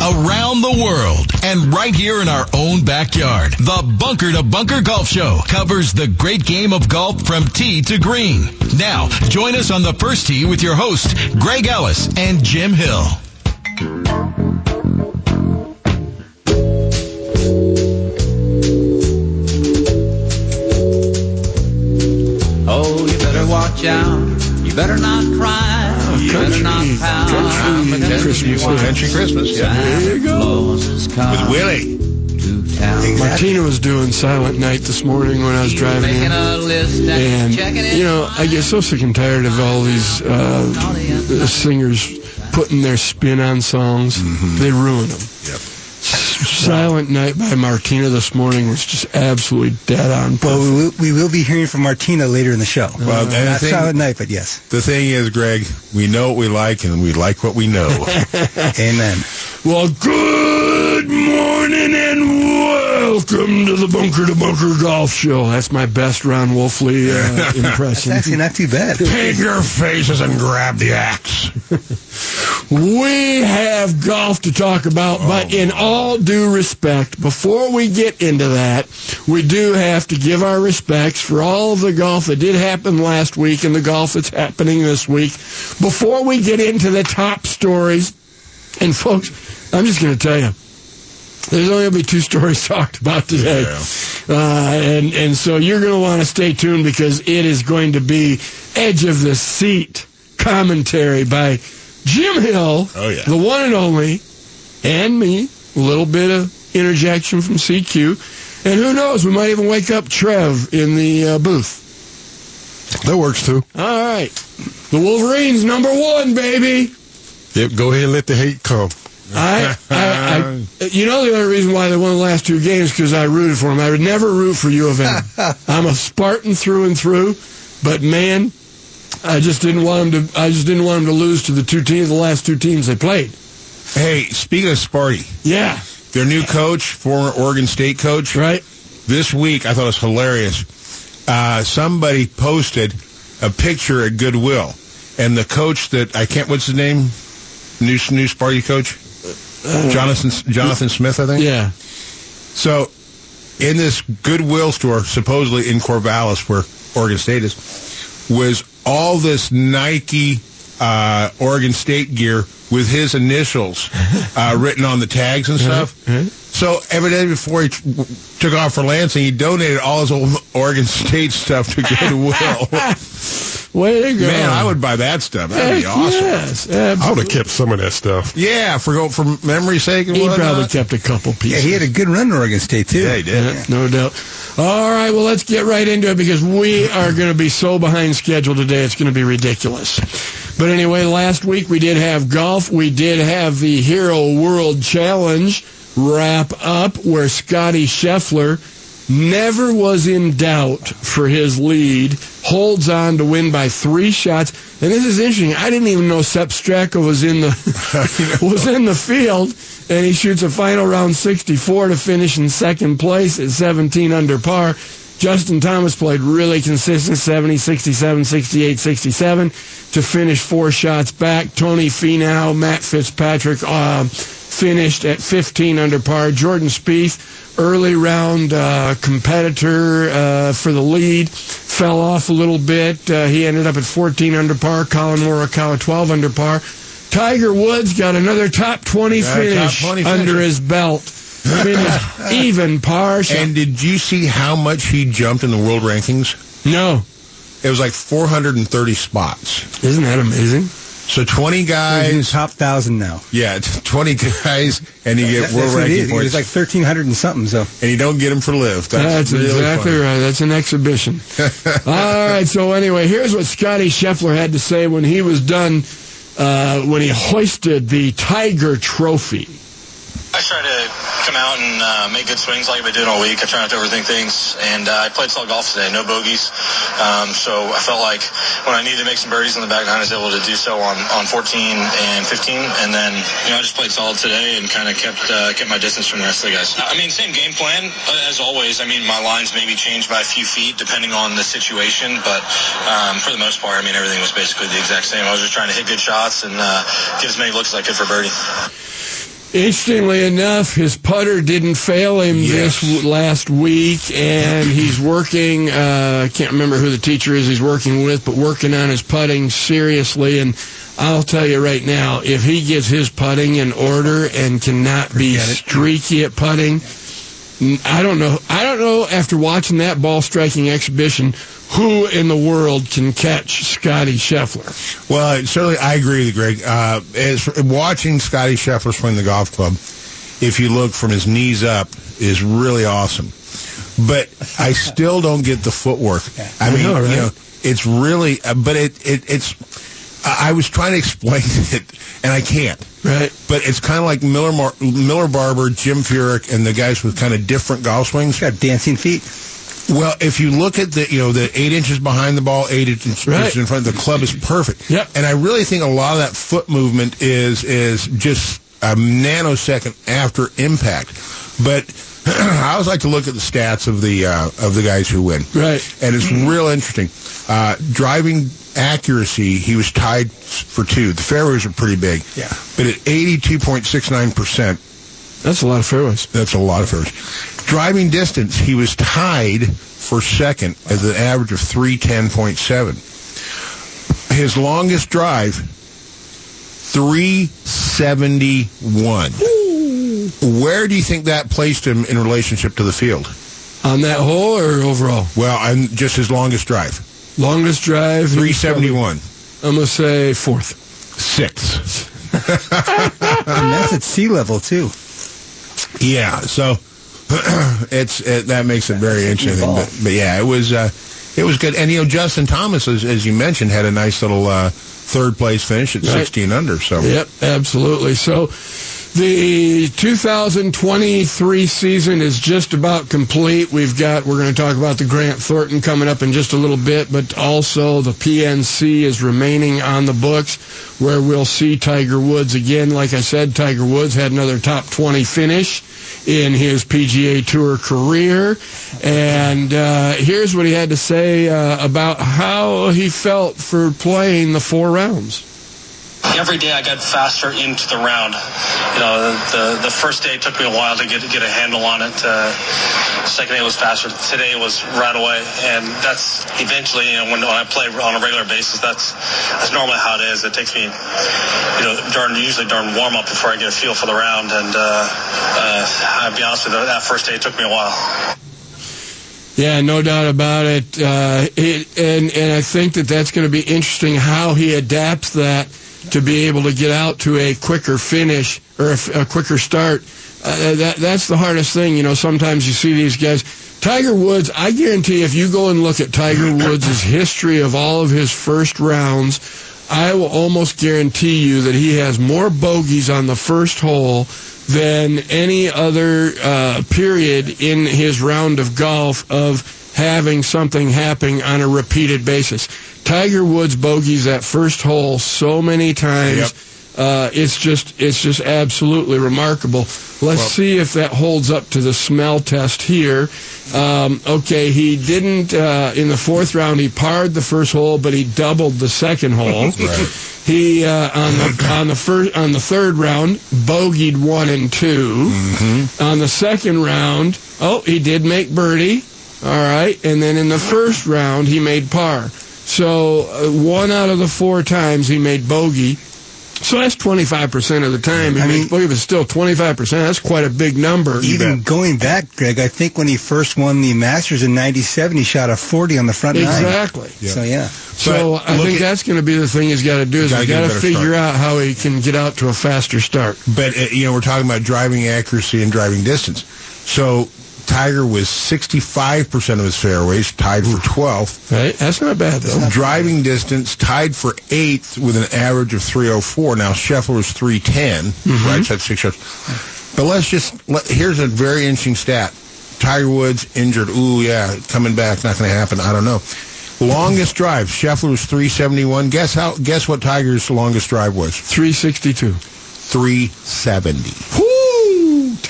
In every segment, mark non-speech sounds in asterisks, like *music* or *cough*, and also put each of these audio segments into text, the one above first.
around the world, and right here in our own backyard. The Bunker to Bunker Golf Show covers the great game of golf from tee to green. Now, join us on the first tee with your hosts, Greg Ellis and Jim Hill. Oh, you better watch out. You better not cry. you better not pout. Country Christmas. Country Christmas. Yeah. There you go. With Willie. To town. Martina was doing Silent Night this morning when I was driving in. and, And, checking it you know, I get so sick and tired of all these uh, singers putting their spin on songs. They ruin them. Yep. Silent Night by Martina this morning was just absolutely dead on. Well, we will, we will be hearing from Martina later in the show. Well, the Not thing- Silent Night, but yes. The thing is, Greg, we know what we like and we like what we know. *laughs* Amen. Well, good morning and welcome to the Bunker to Bunker Golf Show. That's my best Ron Wolfley uh, *laughs* That's impression. actually not too bad. Take your faces and grab the axe. *laughs* We have golf to talk about, but in all due respect, before we get into that, we do have to give our respects for all of the golf that did happen last week and the golf that's happening this week. Before we get into the top stories, and folks, I'm just going to tell you, there's only going to be two stories *laughs* talked about today. Uh, and, and so you're going to want to stay tuned because it is going to be edge of the seat commentary by Jim Hill, Oh, yeah. the one and only, and me, a little bit of interjection from CQ. And who knows, we might even wake up Trev in the uh, booth. That works too. All right. The Wolverines, number one, baby. Yep, go ahead and let the hate come. I, I, I, *laughs* you know the only reason why they won the last two games because I rooted for them. I would never root for U of M. *laughs* I'm a Spartan through and through, but man, I just didn't want them to. I just didn't want them to lose to the two teams, the last two teams they played. Hey, speaking of Sparty, Yeah, their new coach, former Oregon State coach, right. this week I thought it was hilarious. Uh, somebody posted a picture at Goodwill, and the coach that I can't. What's his name? New new Sparty coach, Jonathan Jonathan Smith, I think. Yeah, So, in this Goodwill store, supposedly in Corvallis, where Oregon State is, was all this Nike uh, Oregon State gear with his initials *laughs* uh, written on the tags and stuff. Uh-huh. So, evidently, before he t- took off for Lansing, he donated all his old *laughs* Oregon State stuff to Goodwill. *laughs* way to go, Man, I would buy that stuff. That'd be awesome. Yes, I would have kept some of that stuff. Yeah, for go for memory's sake and He whatnot. probably kept a couple Yeah, pieces. he had a good run at Oregon State, too. Yeah, he did. Yeah, no doubt. All right, well, let's get right into it because we are going to be so behind schedule today, it's going to be ridiculous. But anyway, last week we did have golf. We did have the Hero World Challenge wrap up where Scotty Scheffler never was in doubt for his lead, holds on to win by three shots. And this is interesting. I didn't even know Sepp Straka was in the *laughs* was in the field, and he shoots a final round 64 to finish in second place at 17 under par. Justin Thomas played really consistent 70, 67, 68, 67 to finish four shots back. Tony Finau, Matt Fitzpatrick uh, finished at 15 under par. Jordan Spieth, early round uh, competitor uh, for the lead, fell off a little bit. Uh, he ended up at 14 under par. Collin Morikawa 12 under par. Tiger Woods got another top 20 Got a top finish 20 under his belt. Finished even par. And did you see how much he jumped in the world rankings? no, It was like 430 spots. isn't that amazing? So 20 He's in the guys, top thousand now. yeah, 20 guys, and you get That- world that's what it ranking is. It was points, like 1,300 and something, so. and you don't get them for live. That's, That's, really exactly funny. right. That's an exhibition. *laughs* All right. So anyway, here's what Scotty Scheffler had to say when he was done, uh, when he hoisted the Tiger Trophy. I try to come out and uh, make good swings like I've been doing all week. I try not to overthink things, and uh, I played solid golf today, no bogeys. Um, so I felt like when I needed to make some birdies in the back nine, I was able to do so on, on 14 and 15, and then you know I just played solid today and kind of kept uh, kept my distance from the rest of the guys. I mean, same game plan uh, as always. I mean, my lines maybe changed by a few feet depending on the situation, but um, for the most part, I mean everything was basically the exact same. I was just trying to hit good shots and uh, get as many looks as I could for birdie. Interestingly enough, his putter didn't fail him Yes. this w- last week, and he's working. Uh, I can't remember who the teacher is he's working with, but working on his putting seriously. And I'll tell you right now, if he gets his putting in order and cannot be Forget it. streaky at putting, I don't know. I don't know after watching that ball striking exhibition, who in the world can catch Scotty Scheffler. Well, certainly, I agree with you, Greg. Uh, as watching Scotty Scheffler swing the golf club, if you look from his knees up, is really awesome. But I still don't get the footwork. I I mean, know, right? you know, it's really, uh, but it, it it's. I I was trying to explain *laughs* it, and I can't. Right. But it's kind of like Miller Mar- Miller Barber, Jim Furyk, and the guys with kind of different golf swings. Got dancing feet. Well, if you look at the, you know, the eight inches behind the ball, eight inches Right. in front, the club is perfect. Yep. And I really think a lot of that foot movement is is just a nanosecond after impact. But *clears throat* I always like to look at the stats of the uh, of the guys who win. Right. And it's real interesting. Uh, driving accuracy, he was tied for two. The fairways are pretty big. Yeah. But at 82.69%, That's a lot of fairways. that's a lot of fairways. Driving distance, he was tied for second at an average of 310.7. His longest drive, 371. Where do you think that placed him in relationship to the field? On that hole or overall? Well, I'm just his longest drive, Longest drive? 371. I'm going to say fourth. Sixth. *laughs* And that's at sea level, too. Yeah, so *clears throat* it's it, that makes it very interesting. But, but yeah, it was uh, it was good. And you know, Justin Thomas, as, as you mentioned, had a nice little uh, third place finish at Right. 16 under. So Yep, absolutely. So the 2023 season is just about complete. We've got, we're going to talk about the Grant Thornton coming up in just a little bit, but also the PNC is remaining on the books where we'll see Tiger Woods again. Like I said, Tiger Woods had another top 20 finish in his PGA Tour career. And uh, here's what he had to say uh, about how he felt for playing the four rounds. Every day I got faster into the round. You know, the the first day took me a while to get get a handle on it. Uh, second day was faster. Today was right away, and that's eventually. You know, when, when I play on a regular basis, that's that's normally how it is. It takes me, you know, during usually during warm up before I get a feel for the round. And uh, uh, I'll be honest with you, that first day took me a while. Yeah, no doubt about it. Uh, it and and I think that that's going to be interesting how he adapts that to be able to get out to a quicker finish or a quicker start. Uh, that that's the hardest thing. You know, sometimes you see these guys. Tiger Woods, I guarantee if you go and look at Tiger Woods' history of all of his first rounds, I will almost guarantee you that he has more bogeys on the first hole than any other uh, period in his round of golf of having something happening on a repeated basis. Tiger Woods bogeys that first hole so many times. Yep. Uh, it's just it's just absolutely remarkable. Let's see if that holds up to the smell test here. Um, okay, he didn't uh, in the fourth round. He parred the first hole, but he doubled the second hole. *laughs* He uh, on the on the first on the third round bogeyed one and 2 On the second round, oh, he did make birdie. All right, and then in the first round he made par. So uh, one out of the four times he made bogey. So that's 25% of the time he I mean- bogey, but still 25%. That's quite a big number. Even going back, Greg, I think when he first won the Masters in '97, he shot a 40 on the front nine. Exactly. So yeah, So But I think at- that's going to be the thing he's got to do is Gotta he's get a got to figure start. out how he can get out to a faster start. But uh, you know, we're talking about driving accuracy and driving distance. So Tiger was 65% of his fairways, tied for 12th. Right? That's not bad though. Driving distance tied for eighth with an average of 304. Now Scheffler was 310, Mm-hmm. right? So that's six yards. But let's just let, here's a very interesting stat. Tiger Woods injured. Ooh, yeah, coming back. Not going to happen. I don't know. Longest drive. Scheffler was 371. Guess how? Guess what Tiger's longest drive was? 362. 370. Woo!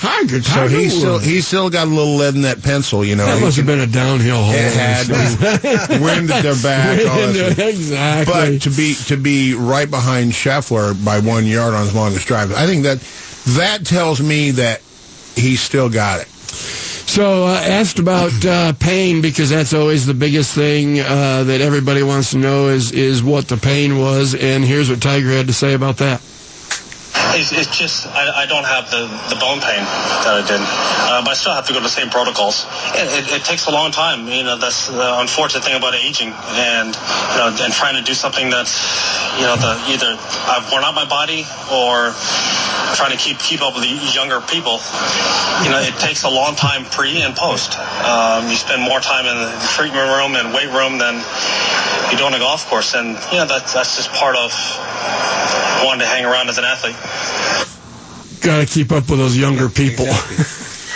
Tiger, So Tiger. he's still Woods. he's still got a little lead in that pencil, you know. that He must have been a downhill hole. It had *laughs* wind at their back. All that Wind, exactly. But to be to be right behind Scheffler by one yard on his longest drive, I think that that tells me that he's still got it. So uh, asked about uh, pain because that's always the biggest thing uh, that everybody wants to know is is what the pain was, and here's what Tiger had to say about that. It's, it's just I, I don't have the, the bone pain that I did, but I still have to go to the same protocols. It, it, it takes a long time. You know that's the unfortunate thing about aging, and you know, and trying to do something that's you know the either I've worn out my body or trying to keep keep up with the younger people. You know, it takes a long time pre and post. Um, you spend more time in the treatment room and weight room than you do on a golf course, and you know that's that's just part of wanting to hang around as an athlete. Got to keep up with those younger people.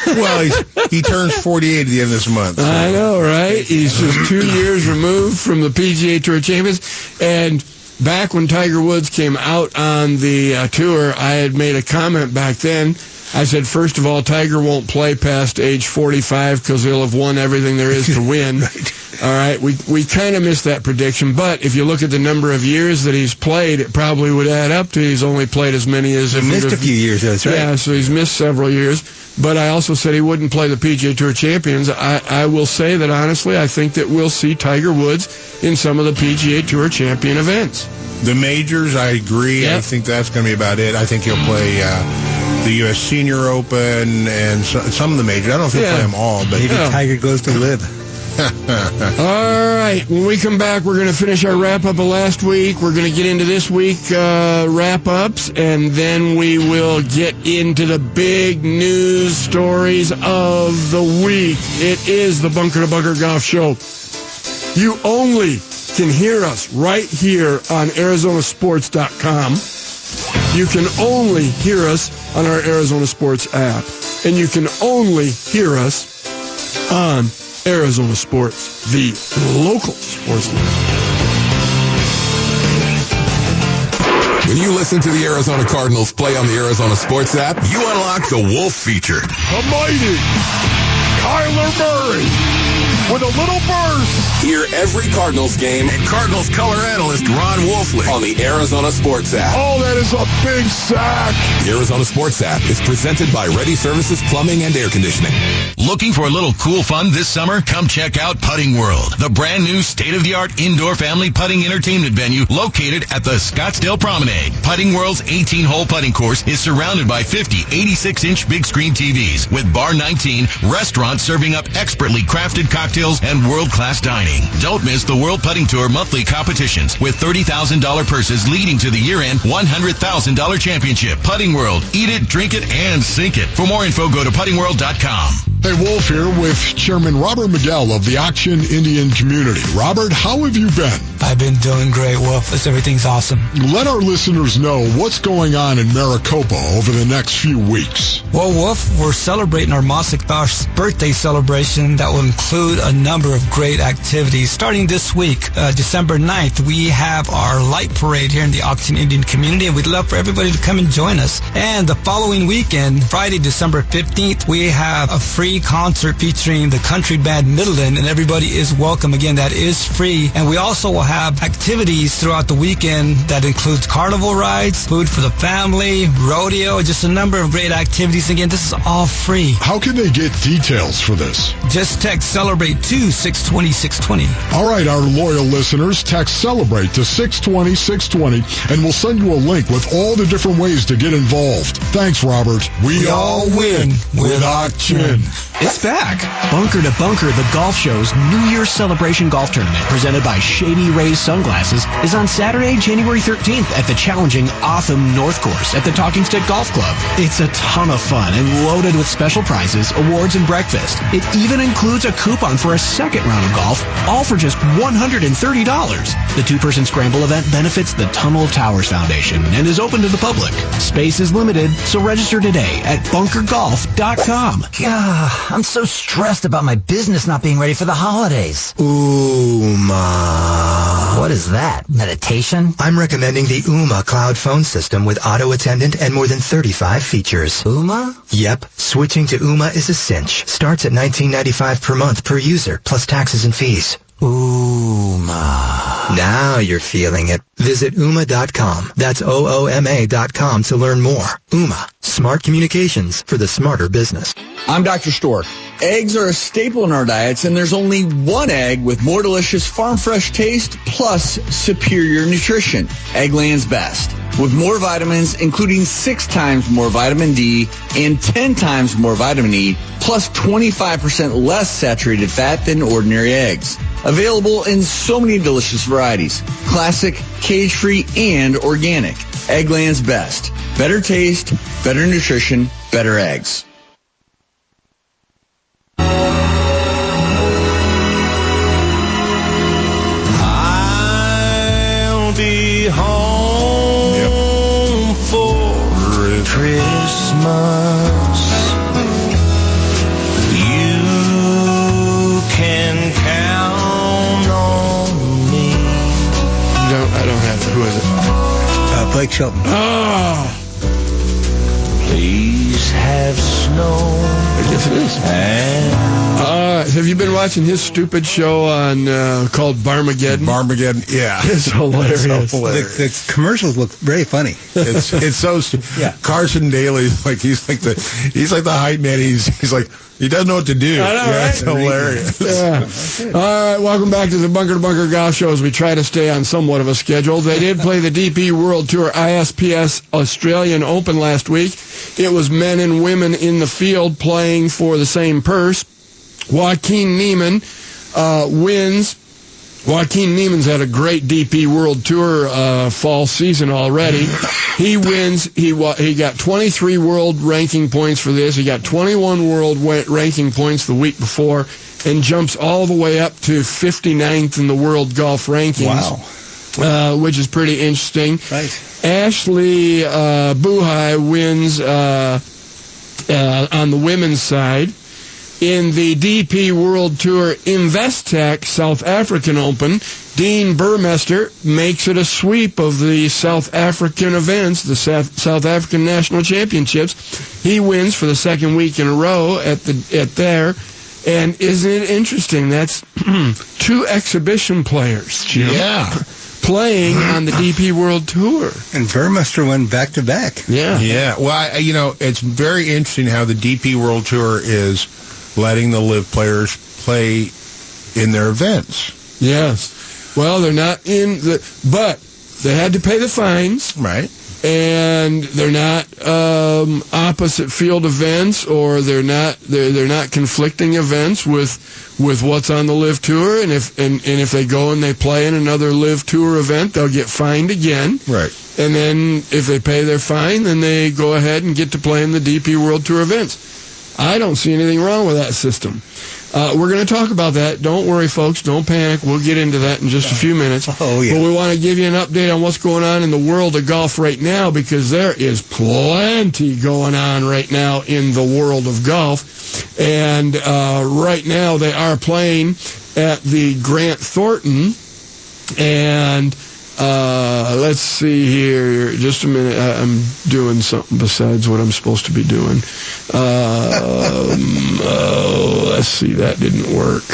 well, he's, he turns 48 at the end of this month. So. I know, right? He's just two years removed from the PGA Tour champions, and back when Tiger Woods came out on the uh, tour, I had made a comment back then. I said, first of all, Tiger won't play past age 45 because he'll have won everything there is to win. *laughs* right. All right, we we kind of missed that prediction, but if you look at the number of years that he's played, it probably would add up to he's only played as many as he if missed a few years. That's right. Yeah, so he's missed several years. But I also said he wouldn't play the PGA Tour Champions. I, I will say that honestly, I think that we'll see Tiger Woods in some of the PGA Tour Champion events. The majors, I agree. Yep. I think that's going to be about it. I think he'll play uh, the U.S. Senior Open and so, some of the majors. I don't know if he'll Yeah. play them all, but Maybe Yeah. Tiger goes to live. All right. When we come back, we're going to finish our wrap up of last week. We're going to get into this week uh, wrap ups, and then we will get into the big news stories of the week. It is the Bunker to Bunker Golf Show. You only can hear us right here on ArizonaSports.com. You can only hear us on our Arizona Sports app. And you can only hear us on Arizona Sports, the local sports league. When you listen to the Arizona Cardinals play on the Arizona Sports app, you unlock the Wolf feature. The mighty Kyler Murray with a little burst. Hear every Cardinals game and Cardinals color analyst Ron Wolfley on the Arizona Sports app. Oh, that is a big sack. The Arizona Sports app is presented by Ready Services Plumbing and Air Conditioning. Looking for a little cool fun this summer? Come check out Putting World, the brand new state-of-the-art indoor family putting entertainment venue located at the Scottsdale Promenade. Putting World's 18-hole putting course is surrounded by 50 86-inch big screen TVs with Bar 19 restaurants serving up expertly crafted cocktails and world-class dining. Don't miss the World Putting Tour monthly competitions with $30,000 purses leading to the year-end $100,000 championship. Putting World. Eat it, drink it, and sink it. For more info, go to puttingworld.com. Hey, Wolf here with Chairman Robert Miguel of the Ak-Chin Indian Community. Robert, how have you been? I've been doing great, Wolf. This, everything's awesome. Let our listeners know what's going on in Maricopa over the next few weeks. Well, Wolf, we're celebrating our Mossack Bosch birthday celebration that will include a number of great activities. Starting this week, uh, December 9th, we have our light parade here in the Ak-Chin Indian community, and we'd love for everybody to come and join us. And the following weekend, Friday, December 15th, we have a free concert featuring the country band Middleton, and everybody is welcome. Again, that is free. And we also will have activities throughout the weekend that includes carnival rides, food for the family, rodeo, just a number of great activities. Again, this is all free. How can they get details for this? Just text Celebrate to 620 620. All right, our loyal listeners, text Celebrate to 620 620 and we'll send you a link with all the different ways to get involved. Thanks, Robert. We, all win with Ak-Chin. It's back. Bunker to Bunker, the golf show's New Year's celebration golf tournament presented by Shady Rays Sunglasses is on Saturday, January 13th at the challenging Otham North Course at the Talking Stick Golf Club. It's a ton of fun and loaded with special prizes, awards, and breakfast. It even includes a coupon for a second round of golf, all for just $130. The two-person scramble event benefits the Tunnel Towers Foundation and is open to the public. Space is limited, so register today at bunkergolf.com. Yeah, I'm so stressed about my business not being ready for the holidays. Ooma. What is that? Meditation? I'm recommending the Ooma cloud phone system with auto attendant and more than 35 features. Ooma? Ooma? Yep. Switching to Ooma is a cinch. Starts at $19.95 per month per user, plus taxes and fees. Ooma. Now you're feeling it. Visit Ooma.com. That's O-O-M-A dot com to learn more. Ooma. Smart communications for the smarter business. I'm Dr. Stork. Eggs are a staple in our diets, and there's only one egg with more delicious farm fresh taste plus superior nutrition. Eggland's best. With more vitamins, including six times more vitamin D and 10 times more vitamin E, plus 25% less saturated fat than ordinary eggs. Available in so many delicious varieties. Classic, cage-free, and organic. Eggland's best. Better taste, better nutrition, better eggs. Christmas. You can count on me. No, I don't have it. Who is it? Uh, Blake Shelton. Oh, Please have snow. I guess it is. Uh, have you been watching his stupid show on uh, called Barmageddon? Barmageddon, yeah. *laughs* It's hilarious. It's so hilarious. The, the commercials look very funny. It's it's so stu- *laughs* Yeah. Carson Daly like he's like the he's like the hype man. He's he's like he doesn't know what to do. I know, yeah, it's right? hilarious. Yeah. *laughs* All right, welcome back to the Bunker to Bunker Golf Show as we try to stay on somewhat of a schedule. They did play the DP World Tour ISPS Australian Open last week. It was men and women in the field playing for the same purse. Joaquin Niemann uh, wins. Joaquin Niemann's had a great DP World Tour uh, fall season already. He wins. He he got 23 world ranking points for this. He got 21 world ranking points the week before, and jumps all the way up to 59th in the world golf rankings. Wow. Uh, which is pretty interesting. Right. Ashleigh uh, Buhai wins uh, uh, on the women's side. In the DP World Tour Investec South African Open, Dean Burmester makes it a sweep of the South African events, the South, South African National Championships. He wins for the second week in a row at the at there. And isn't it interesting? That's *clears throat* two exhibition players, Jim. Yeah. *laughs* Playing on the DP World Tour. And Burmester went back to back. Yeah. Yeah. Well, I, you know, it's very interesting how the DP World Tour is letting the live players play in their events. Yes. Well, they're not in the, but they had to pay the fines. Right. And they're not um, opposite field events, or they're not they're they're not conflicting events with with what's on the live tour. And if and, and if they go and they play in another live tour event, they'll get fined again. Right. And then if they pay their fine, then they go ahead and get to play in the DP World Tour events. I don't see anything wrong with that system. Uh, we're going to talk about that. Don't worry, folks. Don't panic. We'll get into that in just a few minutes. Oh, yeah. But we want to give you an update on what's going on in the world of golf right now because there is plenty going on right now in the world of golf. And uh, right now they are playing at the Grant Thornton. And uh, let's see here. Just a minute. I- I'm doing something besides what I'm supposed to be doing. Um, *laughs* oh, let's see. That didn't work.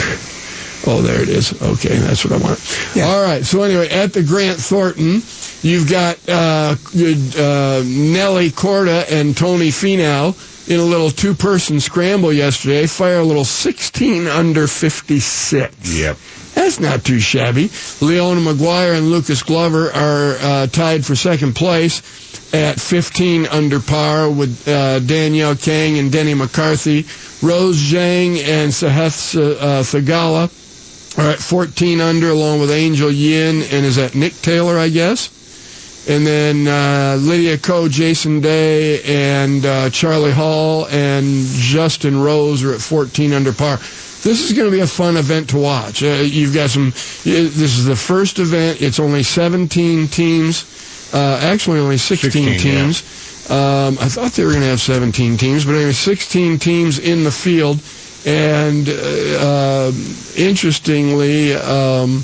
Oh, there it is. Okay, that's what I want. All right. So anyway, at the Grant Thornton, you've got uh, good, uh, Nelly Korda and Tony Finau in a little two-person scramble yesterday. Fire a little 16 under 56. Yep. That's not too shabby. Leona Maguire and Lucas Glover are uh, tied for second place at 15 under par with uh, Danielle Kang and Denny McCarthy. Rose Zhang and Sahith uh, Theegala are at 14 under along with Angel Yin and is that Nick Taylor, I guess? And then uh, Lydia Ko, Jason Day, and uh, Charley Hull and Justin Rose are at 14 under par. This is going to be a fun event to watch. Uh, you've got some. This is the first event. It's only 17 teams. Uh, actually, only 16, 16, yeah. teams. Um, I thought they were going to have 17 teams, but anyway, 16 teams in the field. And uh, uh, interestingly, um,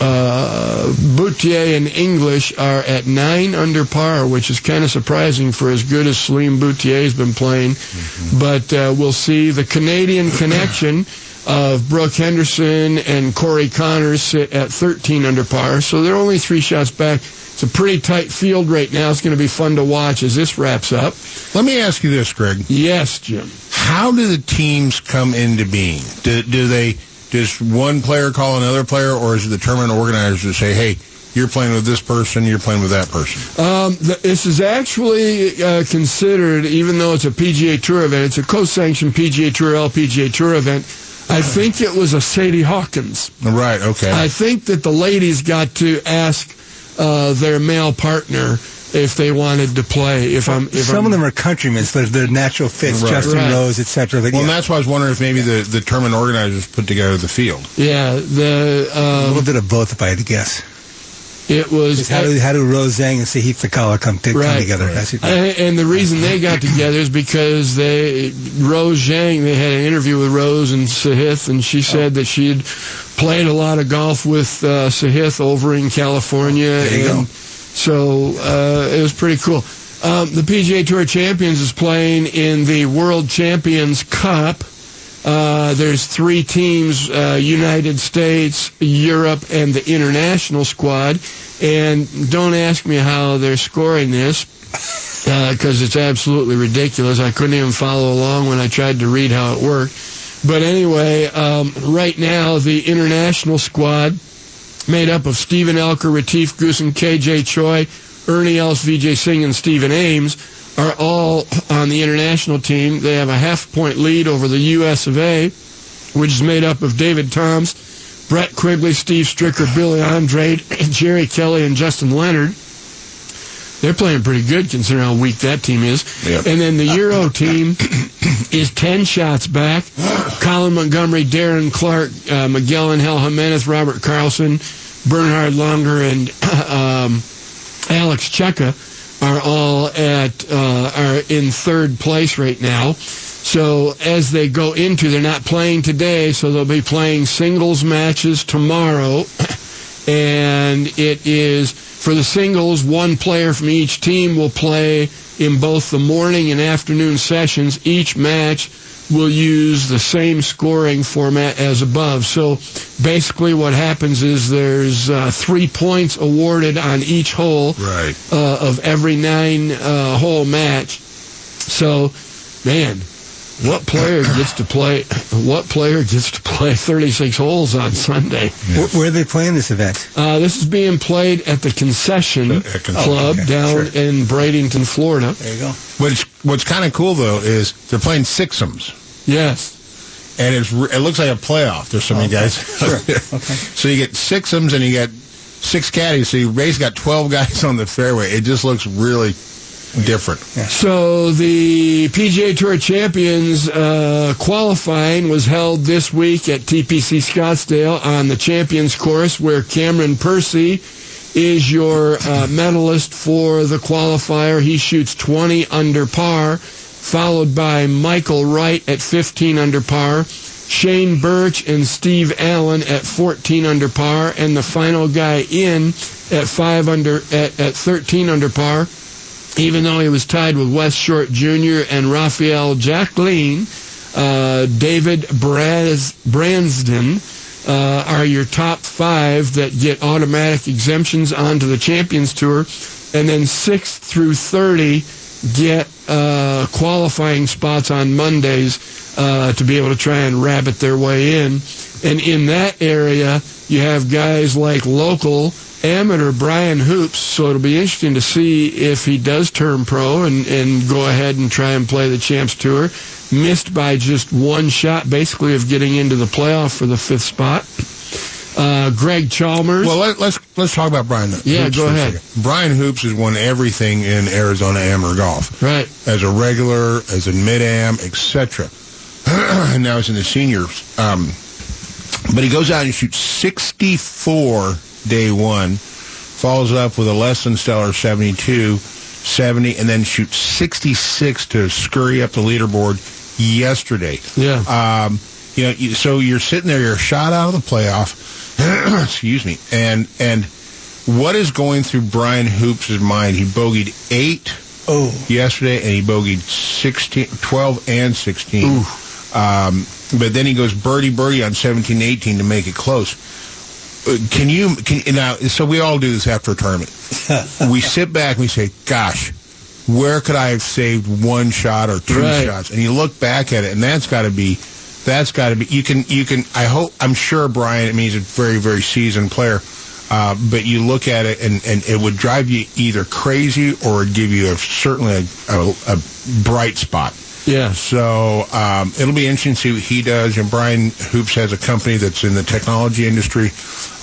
uh, Boutier and English are at nine under par, which is kind of surprising for as good as Celine Boutier has been playing. But uh, we'll see the Canadian connection of Brooke Henderson and Corey Conners sit at 13 under par, so they're only three shots back. It's a pretty tight field right now. It's going to be fun to watch as this wraps up. Let me ask you this, Greg. Yes, Jim. How do the teams come into being? Do, do they does one player call another player, or is it the tournament organizers that say, "Hey, you're playing with this person, you're playing with that person"? Um, th- this is actually uh, considered, even though it's a PGA Tour event, it's a co-sanctioned PGA Tour LPGA Tour event. I think it was a Sadie Hawkins. Right. Okay. I think that the ladies got to ask uh, their male partner if they wanted to play. If I'm, if Some I'm, of them are countrymen, so they're natural fits, Right. Justin Right. Rose, etc. But well, and yeah, that's why I was wondering if maybe the, the tournament organizers put together the field. yeah, the a um, little bit of both, if I had to guess. it was how do how do Rose Zhang and Sahith Theegala come, to, come Right. together? That's. And, and the reason they got together is because they Rose Zhang. They had an interview with Rose and Sahith, and she said that she had played a lot of golf with uh, Sahith over in California, There you and go. So uh, it was pretty cool. Um, the PGA Tour Champions is playing in the World Champions Cup. Uh, there's three teams, uh, United States, Europe, and the international squad. And don't ask me how they're scoring this, because it's absolutely ridiculous. I couldn't even follow along when I tried to read how it worked. But anyway, um, right now, the international squad, made up of Steven Alker, Retief Goosen, KJ Choi, Ernie Els, Vijay Singh, and Stephen Ames, are all on the international team. They have a half point lead over the U.S. of A., which is made up of David Toms, Brett Quigley, Steve Stricker, Billy Andrade, *laughs* Jerry Kelly, and Justin Leonard. They're playing pretty good considering how weak that team is. Yep. And then the Euro team is 10 shots back. Colin Montgomerie, Darren Clarke, uh, Miguel Angel Jimenez, Robert Karlsson, Bernhard Langer, and *coughs* um, Alex Cejka are all at uh, are in third place right now. So as they go into, they're not playing today, so they'll be playing singles matches tomorrow. *coughs* And it is for the singles, one player from each team will play in both the morning and afternoon sessions. Each match will use the same scoring format as above. So basically what happens is there's uh, three points awarded on each hole Right. uh, of every nine uh, hole match. So, man, what player gets to play? What player gets to play 36 holes on Sunday? Where, where are they playing this event? Uh, this is being played at the Concession At Concession. Club Oh, okay, down sure. in Bradenton, Florida. There you go. What's what's kind of cool though is they're playing sixums, Yes. and it's it looks like a playoff. There's so many guys. Sure. *laughs* Okay. So you get sixums and you get six caddies. So you basically got twelve guys on the fairway. It just looks really different. So the PGA Tour Champions uh, qualifying was held this week at TPC Scottsdale on the Champions Course, where Cameron Percy is your uh, medalist for the qualifier. He shoots 20 under par, followed by Michael Wright at 15 under par. Shane Bertsch and Steve Allan at 14 under par, and the final guy in at five under at, at 13 under par even though he was tied with Wes Short Jr. and Raphael Jacquelin, uh, David Braz- Bransden uh, are your top five that get automatic exemptions onto the Champions Tour, and then six through thirty get uh, qualifying spots on Mondays uh, to be able to try and rabbit their way in. And in that area, you have guys like local amateur Brian Hoops, so it'll be interesting to see if he does turn pro and, and go ahead and try and play the Champs Tour. Missed by just one shot, basically, of getting into the playoff for the fifth spot. Uh, Greg Chalmers. Well, let, let's let's talk about Brian. Hoops Yeah, go ahead. Brian Hoops has won everything in Arizona Amateur golf. Right. As a regular, as a mid am, etc. and now he's in the seniors. Um, but he goes out and shoots 64 day one, follows up with a less than stellar 72, 70, and then shoots 66 to scurry up the leaderboard yesterday. Yeah. Um, You know, you, so you're sitting there, you're shot out of the playoff. *clears throat* excuse me. And and what is going through Brian Hoops' mind? He bogeyed eight oh. yesterday, and he bogeyed 16, 12 and 16. Um, but then he goes birdie birdie on 17 18 to make it close. Uh, Can you, can, now, so we all do this after a tournament. *laughs* we sit back and we say, gosh, where could I have saved one shot or two Right. shots? And you look back at it, and that's got to be, that's got to be. You can, you can. I hope. I'm sure Brian. I mean, he's a very, very seasoned player. Uh, but you look at it, and, and it would drive you either crazy or give you a, certainly a, a, a bright spot. Yeah. So um, it'll be interesting to see what he does. And Brian Hoops has a company that's in the technology industry,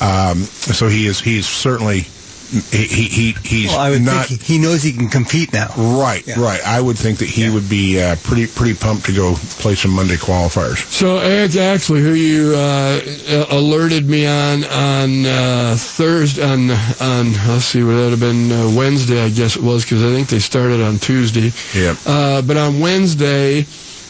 um, so he is he's certainly he he, he he's Well, I would not think he, he knows he can compete now. right right. I would think that he would be uh, pretty pretty pumped to go play some Monday qualifiers. So Eric Axley, who you uh, uh, alerted me on on uh, Thursday, on on let's see, would that have been uh, Wednesday? I guess it was because I think they started on Tuesday. Yep. Uh, but on Wednesday,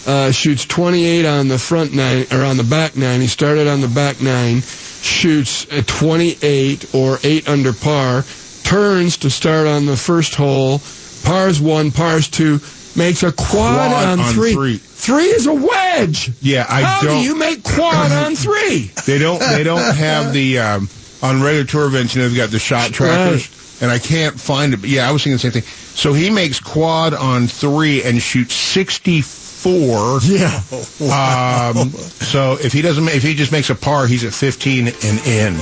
uh, shoots 28 on the front nine or on the back nine. He started on the back nine, shoots a 28 or eight under par, turns to start on the first hole, pars one, pars two, makes a quad, Quad on, on three. three. Three is a wedge. Yeah, I How don't. do you make quad *laughs* on three? They don't. They don't have the um, on regular tour events. You know, they've got the shot trackers, and I can't find it. But yeah, I was thinking the same thing. So he makes quad on three and shoots sixty four. Yeah. Um, so if he doesn't, if he just makes a par, he's at fifteen and in.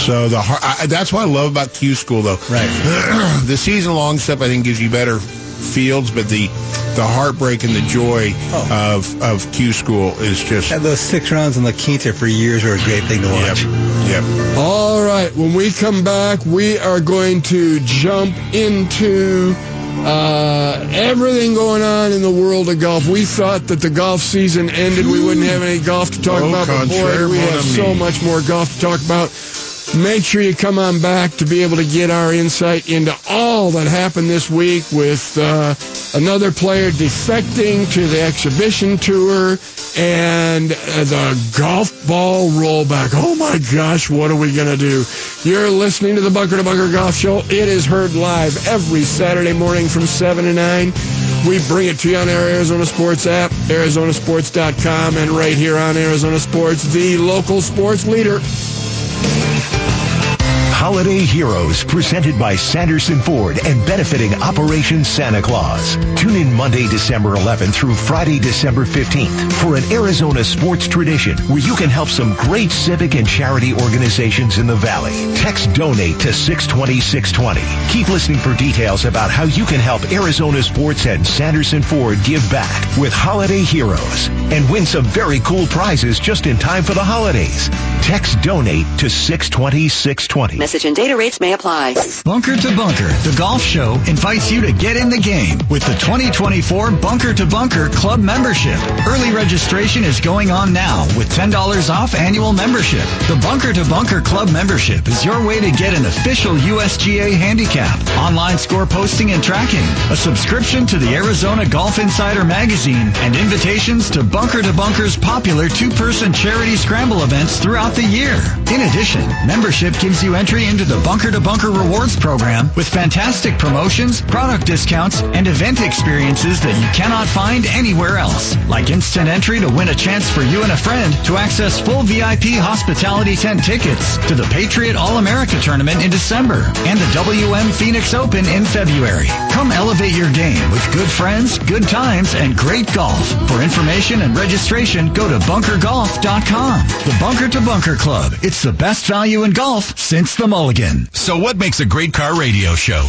So the har- I, that's what I love about Q School, though. Right. *clears throat* the season long stuff I think gives you better fields, but the the heartbreak and the joy of of Q School is just And those six rounds in La Quinta for years are a great thing to watch. Yep. Yep. All right. When we come back, we are going to jump into uh, everything going on in the world of golf. We thought that the golf season ended. We wouldn't have any golf to talk Au about, but boy, we have so much more golf to talk about. Make sure you come on back to be able to get our insight into all that happened this week with uh, another player defecting to the exhibition tour and uh, the golf ball rollback. Oh my gosh, what are we going to do? You're listening to the Bunker to Bunker Golf Show. It is heard live every Saturday morning from 7 to 9. We bring it to you on our Arizona Sports app, ArizonaSports.com, and right here on Arizona Sports, the local sports leader. Holiday Heroes, presented by Sanderson Ford and benefiting Operation Santa Claus. Tune in Monday, December 11th through Friday, December 15th for an Arizona sports tradition where you can help some great civic and charity organizations in the Valley. Text donate to 620 620. Keep listening for details about how you can help Arizona sports and Sanderson Ford give back with Holiday Heroes and win some very cool prizes just in time for the holidays. Text donate to 620 620. Message and data rates may apply. Bunker to Bunker, the golf show, invites you to get in the game with the 2024 Bunker to Bunker Club membership. Early registration is going on now with $10 off annual membership. The Bunker to Bunker Club membership is your way to get an official USGA handicap, online score posting and tracking, a subscription to the Arizona Golf Insider magazine, and invitations to Bunker to Bunker's popular two-person charity scramble events throughout the year. In addition, membership gives you entry into the Bunker to Bunker Rewards program with fantastic promotions, product discounts, and event experiences that you cannot find anywhere else. Like instant entry to win a chance for you and a friend to access full VIP hospitality tent tickets to the Patriot All-America Tournament in December and the WM Phoenix Open in February. Come elevate your game with good friends, good times, and great golf. For information and registration, go to bunkergolf.com. The Bunker to Bunker Club. It's the best value in golf since the Mulligan. So what makes a great car radio show?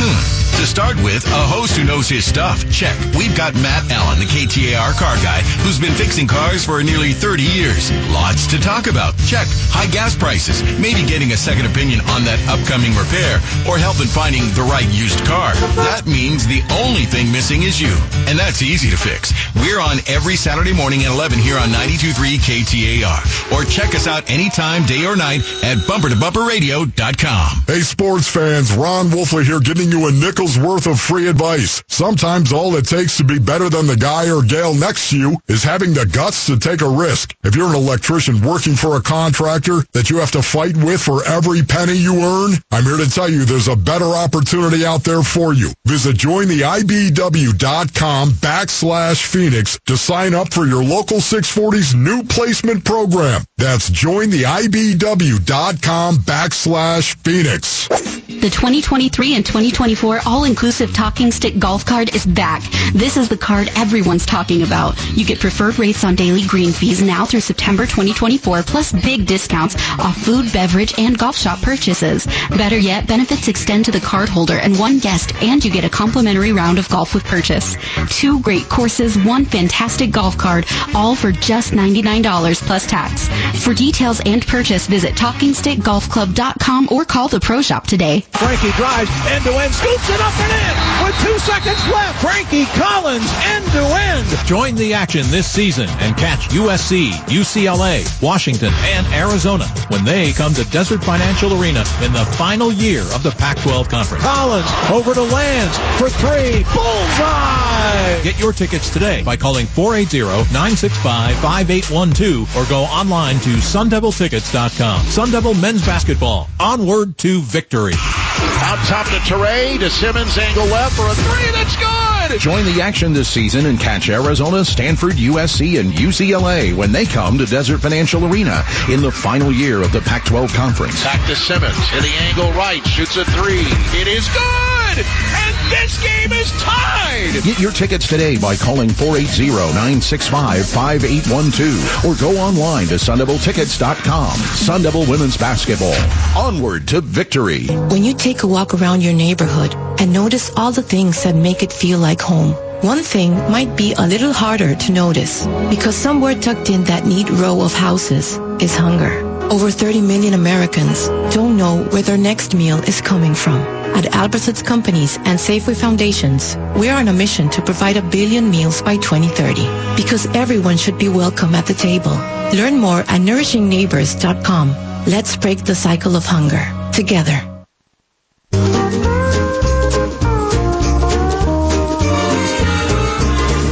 Hmm. To start with, a host who knows his stuff. Check. We've got Matt Allen, the KTAR car guy, who's been fixing cars for nearly 30 years. Lots to talk about. Check. High gas prices. Maybe getting a second opinion on that upcoming repair or help in finding the right used car. That means the only thing missing is you. And that's easy to fix. We're on every Saturday morning at 11 here on 92.3 KTAR. Or check us out anytime, day or night at bumpertobumperradio.com. radio.com. Hey, sports fans, Ron Wolfley here giving you a nickel's worth of free advice. Sometimes all it takes to be better than the guy or gal next to you is having the guts to take a risk. If you're an electrician working for a contractor that you have to fight with for every penny you earn, I'm here to tell you there's a better opportunity out there for you. Visit jointheibw.com backslash Phoenix to sign up for your local 640's new placement program. That's jointheibw.com backslash Phoenix. The 2023 and 2024 all-inclusive talking stick golf card is back. This is the card everyone's talking about. You get preferred rates on daily green fees now through September 2024, plus big discounts off food, beverage, and golf shop purchases. Better yet, benefits extend to the card holder and one guest, and you get a complimentary round of golf with purchase. Two great courses, one fantastic golf card, all for just $99 plus tax. For details and purchase, visit TalkingStickGolfClub.com or call the Pro Shop today. Frankie drives end to end, scoops it up and in with two seconds left. Frankie Collins end to end. Join the action this season and catch USC, UCLA, Washington, and Arizona when they come to Desert Financial Arena in the final year of the Pac-12 conference. Collins over to Lands for three. Bullseye! Get your tickets today by calling 480-965-5812 or go online to sundeviltickets.com. Sun Devil men's basketball. Onward to victory. Out top to Teray, to Simmons, angle left for a three, that's good! Join the action this season and catch Arizona, Stanford, USC, and UCLA when they come to Desert Financial Arena in the final year of the Pac-12 Conference. Back to Simmons, to the angle right, shoots a three. It is good! And this game is tied! Get your tickets today by calling 480-965-5812 or go online to sundeviltickets.com. Sun Devil Women's Basketball. Onward to victory. When you take a walk around your neighborhood and notice all the things that make it feel like home, one thing might be a little harder to notice because somewhere tucked in that neat row of houses is hunger. Over 30 million Americans don't know where their next meal is coming from. At Albertsons Companies and Safeway Foundations, we are on a mission to provide a billion meals by 2030 because everyone should be welcome at the table. Learn more at nourishingneighbors.com. Let's break the cycle of hunger together.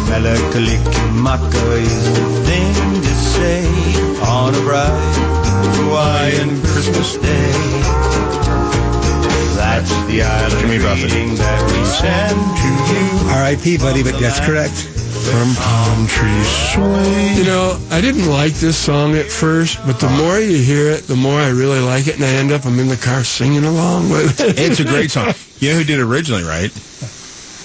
Melancholic say on a bright Hawaiian Christmas day. That's the island greeting that we send to you. R.I.P., buddy, but that's correct. From palm trees sway. You know, I didn't like this song at first, but the ah. more you hear it, the more I really like it, and I end up I'm in the car singing along with it. It's a great song. You know who did it originally, right?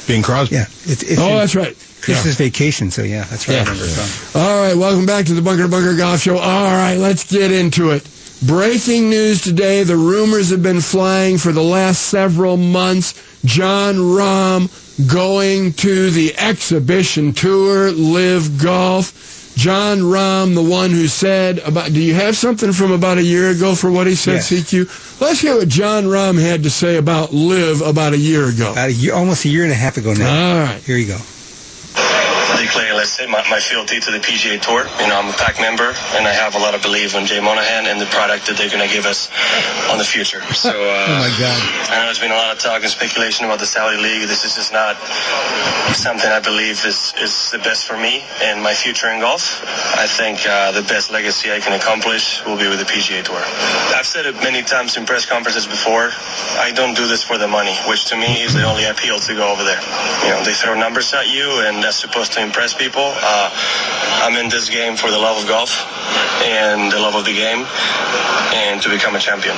Bing Crosby. Yeah. It's, it's oh, that's right. Christmas vacation, so yeah, that's right. Yeah. I remember the song. All right, welcome back to the Bunker Bunker Golf Show. All right, let's get into it. Breaking news today. The rumors have been flying for the last several months. Jon Rahm going to the exhibition tour, LIV Golf. Jon Rahm, the one who said about, do you have something from about a year ago for what he said, Yes. CQ? Let's hear what Jon Rahm had to say about Live about a year ago. About a year, almost a year and a half ago now. All right. Here you go. My, my fealty to the PGA Tour. You know, I'm a PAC member, and I have a lot of belief in Jay Monahan and the product that they're going to give us on the future. So, uh, *laughs* Oh my God. I know there's been a lot of talk and speculation about the Saudi League. This is just not something I believe is, is the best for me and my future in golf. I think uh, the best legacy I can accomplish will be with the PGA Tour. I've said it many times in press conferences before. I don't do this for the money, which to me is the only appeal to go over there. You know, they throw numbers at you, and that's supposed to impress people. Uh, I'm in this game for the love of golf and the love of the game, and to become a champion.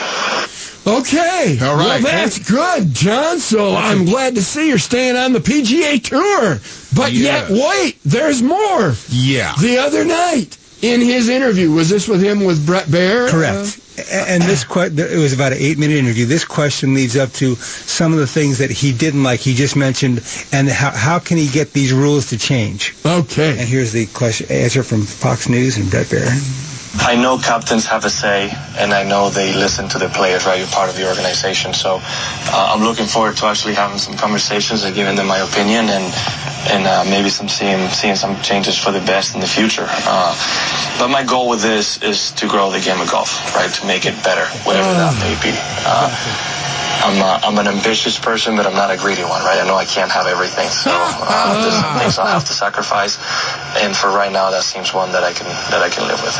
Okay. All right. Well, that's good, John. So I'm glad to see you're staying on the PGA Tour. But Yes. yet, wait, there's more. Yeah. The other night in his interview, was this with him with Bret Baier? Correct. A- and this que- it was about an eight-minute interview. This question leads up to some of the things that he didn't like. He just mentioned, and how how can he get these rules to change? Okay. And here's the question answer from Fox News and Bret Baier. I know captains have a say, and I know they listen to the players, right? You're part of the organization. So uh, I'm looking forward to actually having some conversations and giving them my opinion and and uh, maybe some seeing seeing some changes for the best in the future. Uh, but my goal with this is to grow the game of golf, right? To make it better, whatever that may be. Uh, I'm, uh, I'm an ambitious person, but I'm not a greedy one, right? I know I can't have everything, so uh, there's some things I'll have to sacrifice. And for right now, that seems one that I can that I can live with.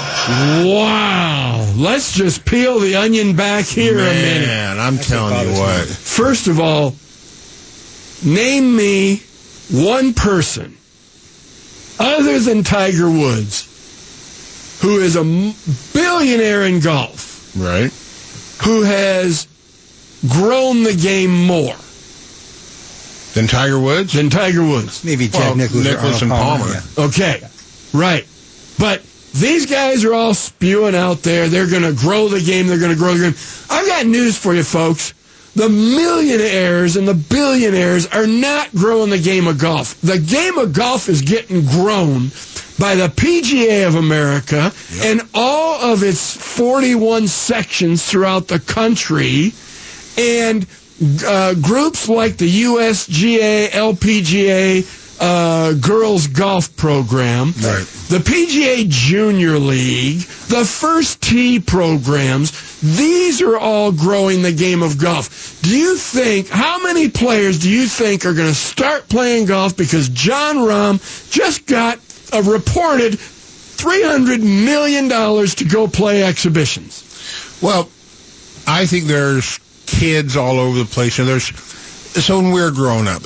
Wow. Let's just peel the onion back here a minute. Man, I'm telling you what. First of all, name me one person other than Tiger Woods who is a billionaire in golf Right. who has grown the game more Than Tiger Woods? than Tiger Woods. Maybe Jack Well, Nicklaus, Nicklaus and Palmer. Palmer. yeah. Okay, right. But these guys are all spewing out there. They're going to grow the game. They're going to grow the game. I've got news for you, folks. The millionaires and the billionaires are not growing the game of golf. The game of golf is getting grown by the PGA of America and all of its 41 sections throughout the country and uh, groups like the USGA, LPGA, uh, girls golf program, Right. the PGA Junior League, the First Tee programs. These are all growing the game of golf. Do you think, how many players do you think are going to start playing golf because Jon Rahm just got a reported $300 million to go play exhibitions? Well, I think there's kids all over the place. And there's so when we were growing up,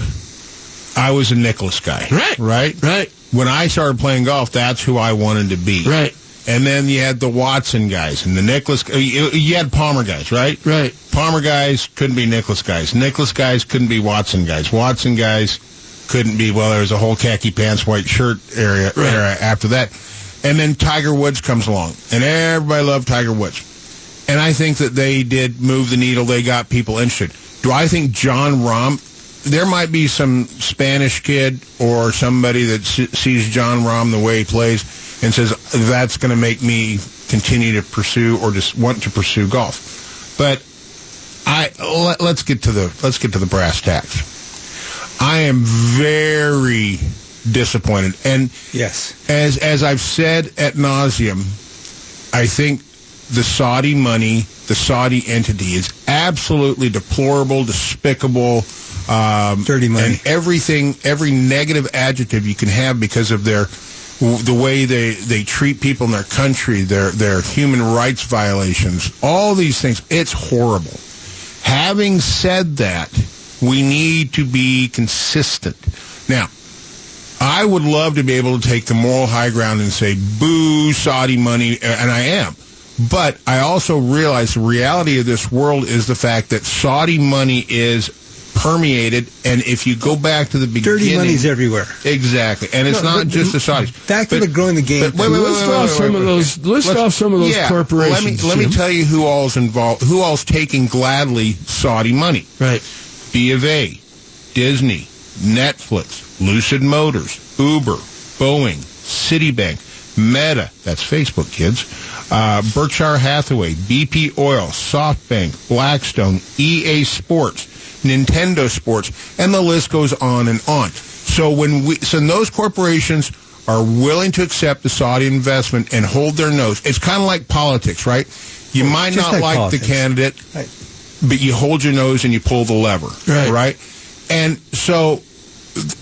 I was a Nicklaus guy. Right. Right. Right. When I started playing golf, that's who I wanted to be. Right. And then you had the Watson guys and the Nicklaus. uh, You had Palmer guys, right? Right. Palmer guys couldn't be Nicklaus guys. Nicklaus guys couldn't be Watson guys. Watson guys couldn't be. Well, there was a whole khaki pants, white shirt area Right. era after that. And then Tiger Woods comes along, and everybody loved Tiger Woods. And I think that they did move the needle. They got people interested. Do I think Jon Rahm? There might be some Spanish kid or somebody that sees Jon Rahm the way he plays and says that's going to make me continue to pursue or just want to pursue golf. But I let, let's get to the let's get to the brass tacks. I am very disappointed, and Yes. as as I've said at nauseum, I think the Saudi money, the Saudi entity, is absolutely deplorable, despicable, um, Dirty money. and everything, every negative adjective you can have because of their the way they they treat people in their country, their their human rights violations, all these things. It's horrible. Having said that, we need to be consistent. Now, I would love to be able to take the moral high ground and say, boo, Saudi money, and I am. But I also realize the reality of this world is the fact that Saudi money is permeated, and if you go back to the beginning... Dirty money's everywhere. Exactly, and it's No, not just the Saudis. Back to But- the growing the game. wait, wait, wait, List off some of those- list off some of those yeah, corporations, Let me let me tell you who all's involved. Who all's taking gladly Saudi money? Right. B of A, Disney, Netflix, Lucid Motors, Uber, Boeing, Citibank, Meta, that's Facebook kids, uh, Berkshire Hathaway, BP Oil, SoftBank, Blackstone, EA Sports, Nintendo Sports, and the list goes on and on. So when we, so those corporations are willing to accept the Saudi investment and hold their nose. It's kind of like politics, right? You might not like like, the candidate, Right. but you hold your nose and you pull the lever, Right. And so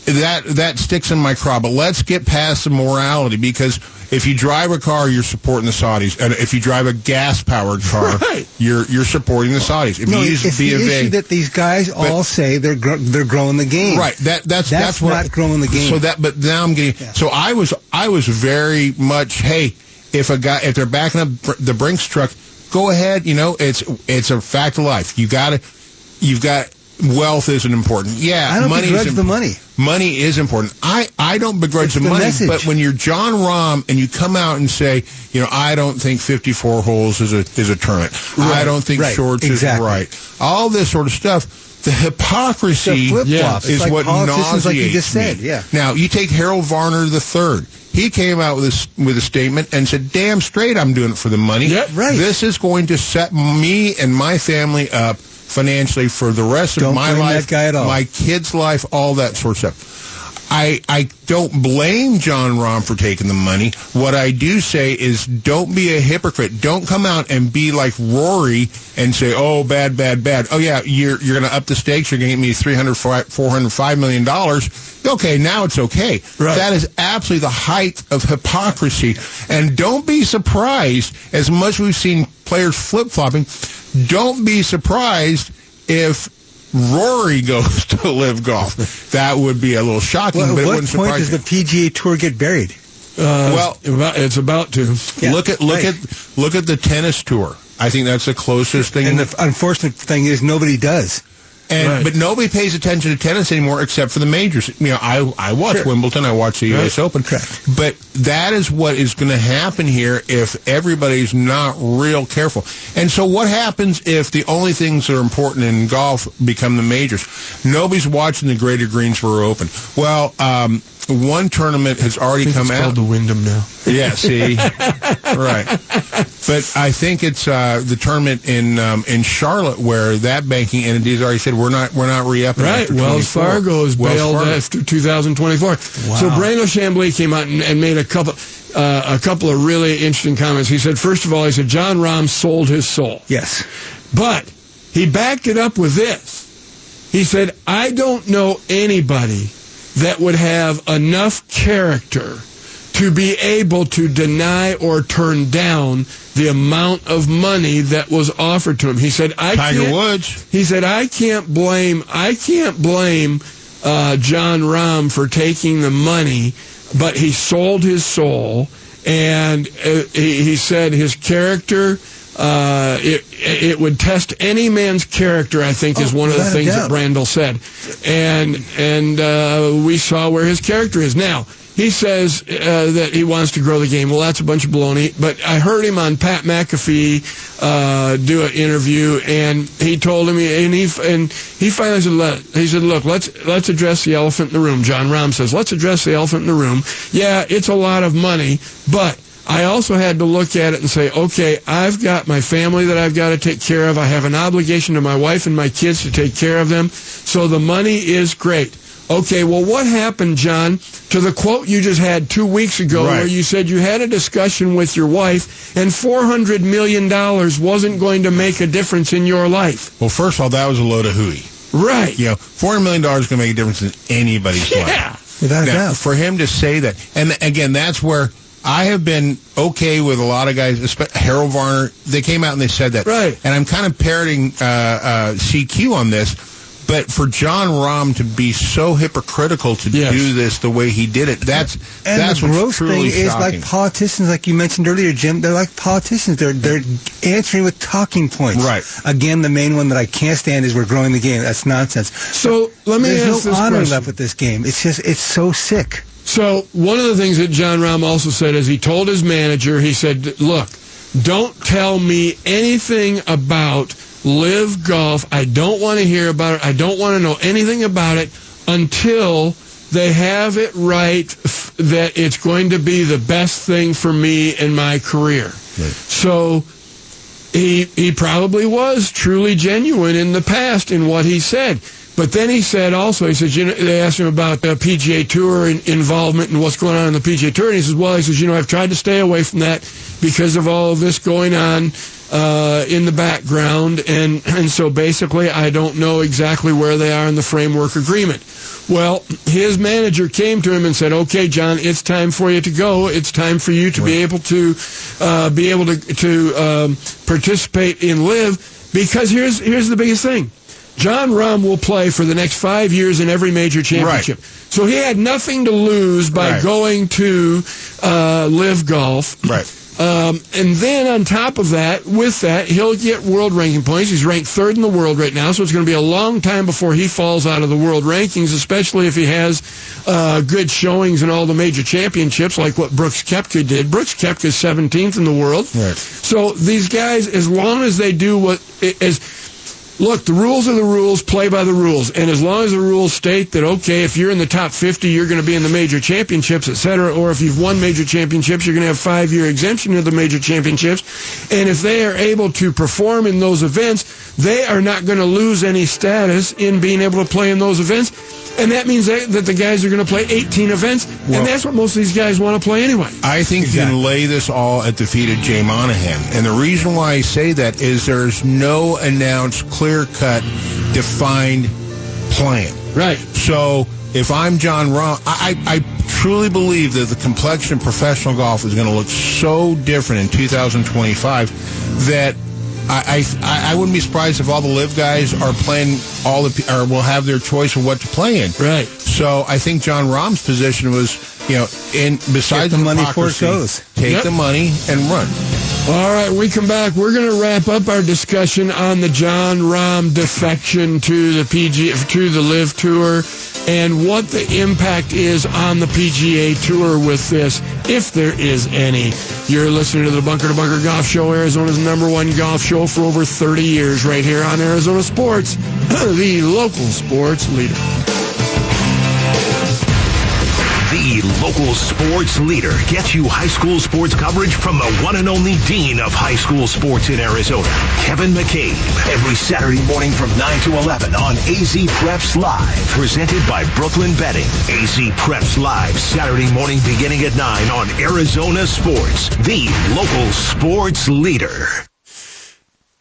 that that sticks in my craw. But let's get past the morality because if you drive a car, you're supporting the Saudis, and if you drive a gas powered car, Right. you're you're supporting the Saudis. If No, you use it's the issue that these guys all say they're gr- they're growing the game. Right. That that's That's that's, what not I- growing the game. So that, but now I'm getting. So I was I was very much. Hey, if a guy if they're backing up the Brinks truck, go ahead. You know, it's it's a fact of life. You got to. You've got wealth isn't important. Yeah, I don't money begrudge is the money. Money is important. I, I don't begrudge the, the money, message. but when you're Jon Rahm and you come out and say, you know, I don't think 54 holes is a is a tournament. I don't think right, shorts exactly. is right. All this sort of stuff. the hypocrisy The. It's is like what politicians, like you nauseates just said, me. yeah. Now you take Harold Varner the third. He came out with a, with a statement and said, "Damn straight, I'm doing it for the money. Yep, right. This is going to set me and my family up financially for the rest Don't of my life, that guy at all. my kids' life, all that sort of stuff." I, I don't blame Jon Rahm for taking the money. What I do say is don't be a hypocrite. Don't come out and be like Rory and say, oh, bad, bad, bad. Oh, yeah, you're, you're going to up the stakes. You're going to get me 300, 405 million dollars. Okay, now it's okay. That is absolutely the height of hypocrisy. And don't be surprised, as much as we've seen players flip-flopping, don't be surprised if Rory goes *laughs* to LIV Golf. That would be a little shocking, Well, but at it what wouldn't point surprise does the PGA Tour get buried? Uh, well, it's about to. look at look at look at the tennis tour. I think that's the closest thing. And the unfortunate thing is nobody does. And Right. but nobody pays attention to tennis anymore except for the majors. You know, I I watch Sure. Wimbledon, I watch the U.S. Open. But that is what is going to happen here if everybody's not real careful. And so, what happens if the only things that are important in golf become the majors? Nobody's watching the Greater Greensboro Open. Well, um, one tournament has already come it's out. called the Wyndham now. Yeah, see, *laughs* right. But I think it's uh, the tournament in um, in Charlotte where that banking entity has already said we're not we're not re-upping. Right, Wells 24." Fargo is Wells bailed Fargo. after 2024. So Brandel Chamblee came out and, and made a couple, uh, a couple of really interesting comments. He said, first of all, he said Jon Rahm sold his soul. Yes, but he backed it up with this. He said, I don't know anybody that would have enough character to be able to deny or turn down the amount of money that was offered to him. He said, I Tiger can't, Woods. He said, I can't blame, I can't blame uh, Jon Rahm for taking the money, but he sold his soul, and uh, he, he said his character. Uh, it it would test any man's character. I think is one of the things that. Brandel said, and and uh, we saw where his character is now. He says uh, that he wants to grow the game. Well, that's a bunch of baloney. But I heard him on Pat McAfee uh, do an interview, and he told him, and he and he finally said, Let, he said, look, let's let's address the elephant in the room. Jon Rahm says, let's address the elephant in the room. Yeah, it's a lot of money, but I also had to look at it and say, okay, I've got my family that I've got to take care of. I have an obligation to my wife and my kids to take care of them. So the money is great. Okay, well, what happened, John, to the quote you just had two weeks ago Right. where you said you had a discussion with your wife and $400 million wasn't going to make a difference in your life? Well, first of all, that was a load of hooey. Right. You know, four hundred million dollars is going to make a difference in anybody's Yeah. life. Without a Now, doubt. For him to say that, and again, that's where I have been okay with a lot of guys, Harold Varner. They came out and they said that, Right. And I'm kind of parroting uh, uh, CQ on this. But for Jon Rahm to be so hypocritical to Yes. do this the way he did it, that's And that's the gross thing is shocking. like politicians, like you mentioned earlier, Jim. They're like politicians. They're they're answering with talking points. Right. Again, the main one that I can't stand is we're growing the game. That's nonsense. So let me There's ask no this honor question. left with this game. It's just it's so sick. So one of the things that Jon Rahm also said is he told his manager, he said, look, don't tell me anything about LIV Golf. I don't want to hear about it. I don't want to know anything about it until they have it right f- that it's going to be the best thing for me in my career. So he he probably was truly genuine in the past in what he said. But then he said also, he says, you know, they asked him about the PGA Tour involvement and what's going on in the PGA Tour, and he says, well, he says, you know, I've tried to stay away from that because of all of this going on uh, in the background, and and so basically, I don't know exactly where they are in the framework agreement. Well, his manager came to him and said, "Okay, John, it's time for you to go. It's time for you to be able to uh, be able to to um, participate in live." Because here's here's the biggest thing: Jon Rahm will play for the next five years in every major championship. So he had nothing to lose by Right. going to uh, LIV Golf. Right. Um, and then on top of that, with that, he'll get world ranking points. He's ranked third in the world right now, so it's going to be a long time before he falls out of the world rankings, especially if he has uh, good showings in all the major championships, like what Brooks Koepka did. Brooks Koepka is 17th in the world. Right. So these guys, as long as they do what as look, the rules are the rules, play by the rules. And as long as the rules state that, okay, if you're in the top 50, you're going to be in the major championships, et cetera, or if you've won major championships, you're going to have five year exemption of the major championships. And if they are able to perform in those events, they are not going to lose any status in being able to play in those events. And that means that, that the guys are going to play 18 events, Well- and that's what most of these guys want to play anyway. I think you can lay this all at the feet of Jay Monahan. And the reason why I say that is there's no announced, clear cut, defined plan. Right. So if I'm Jon Rahm, I, I, I truly believe that the complexion of professional golf is going to look so different in 2025 that I, I I wouldn't be surprised if all the live guys are playing all the p- or will have their choice of what to play in. Right. So I think Jon Rahm's position was, you know, in besides the money before it goes. take Yep. the money and run. All right, we come back. We're going to wrap up our discussion on the Jon Rahm defection to the PG to the Live Tour and what the impact is on the PGA Tour with this, if there is any. You're listening to the Bunker to Bunker Golf Show, Arizona's number one golf show for over 30 years, right here on Arizona Sports, *clears throat* the local sports leader. The local sports leader gets you high school sports coverage from the one and only dean of high school sports in Arizona, Kevin McCabe. Every Saturday morning from 9 to 11 on AZ Preps Live, presented by Brooklyn Bedding. AZ Preps Live, Saturday morning beginning at 9 on Arizona Sports, the local sports leader.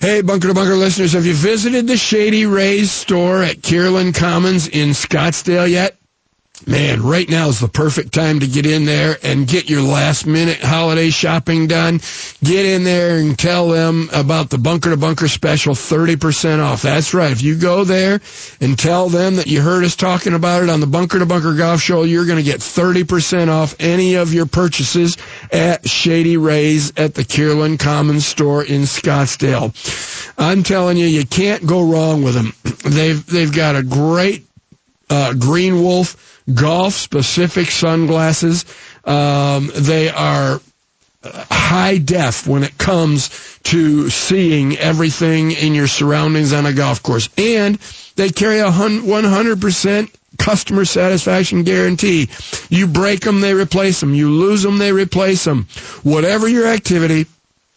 Hey, Bunker to Bunker listeners, have you visited the Shady Rays store at Kierland Commons in Scottsdale yet? Man, right now is the perfect time to get in there and get your last minute holiday shopping done. Get in there and tell them about the Bunker to Bunker special 30% off. That's right. If you go there and tell them that you heard us talking about it on the Bunker to Bunker Golf Show, you're going to get 30% off any of your purchases at Shady Rays at the Kierland Commons store in Scottsdale. I'm telling you, you can't go wrong with them. *clears throat* They've, they've got a great uh, Green Wolf golf specific sunglasses. Um, they are high def when it comes to seeing everything in your surroundings on a golf course. And they carry a 100% customer satisfaction guarantee. You break them, they replace them. You lose them, they replace them. Whatever your activity,